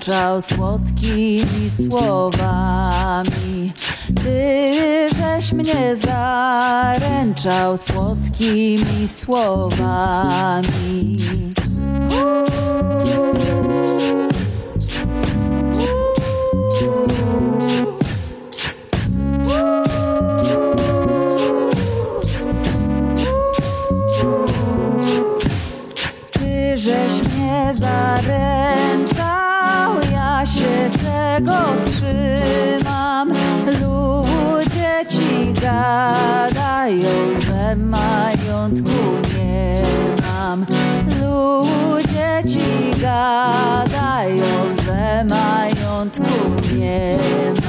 Speaker 2: otaczał słodkimi słowami. Ty weź mnie zaręczał słodkimi słowami. Ty żeś mnie zaręczał tego trzymam. Ludzie ci gadają, że majątku nie mam. Ludzie ci gadają, że majątku nie mam.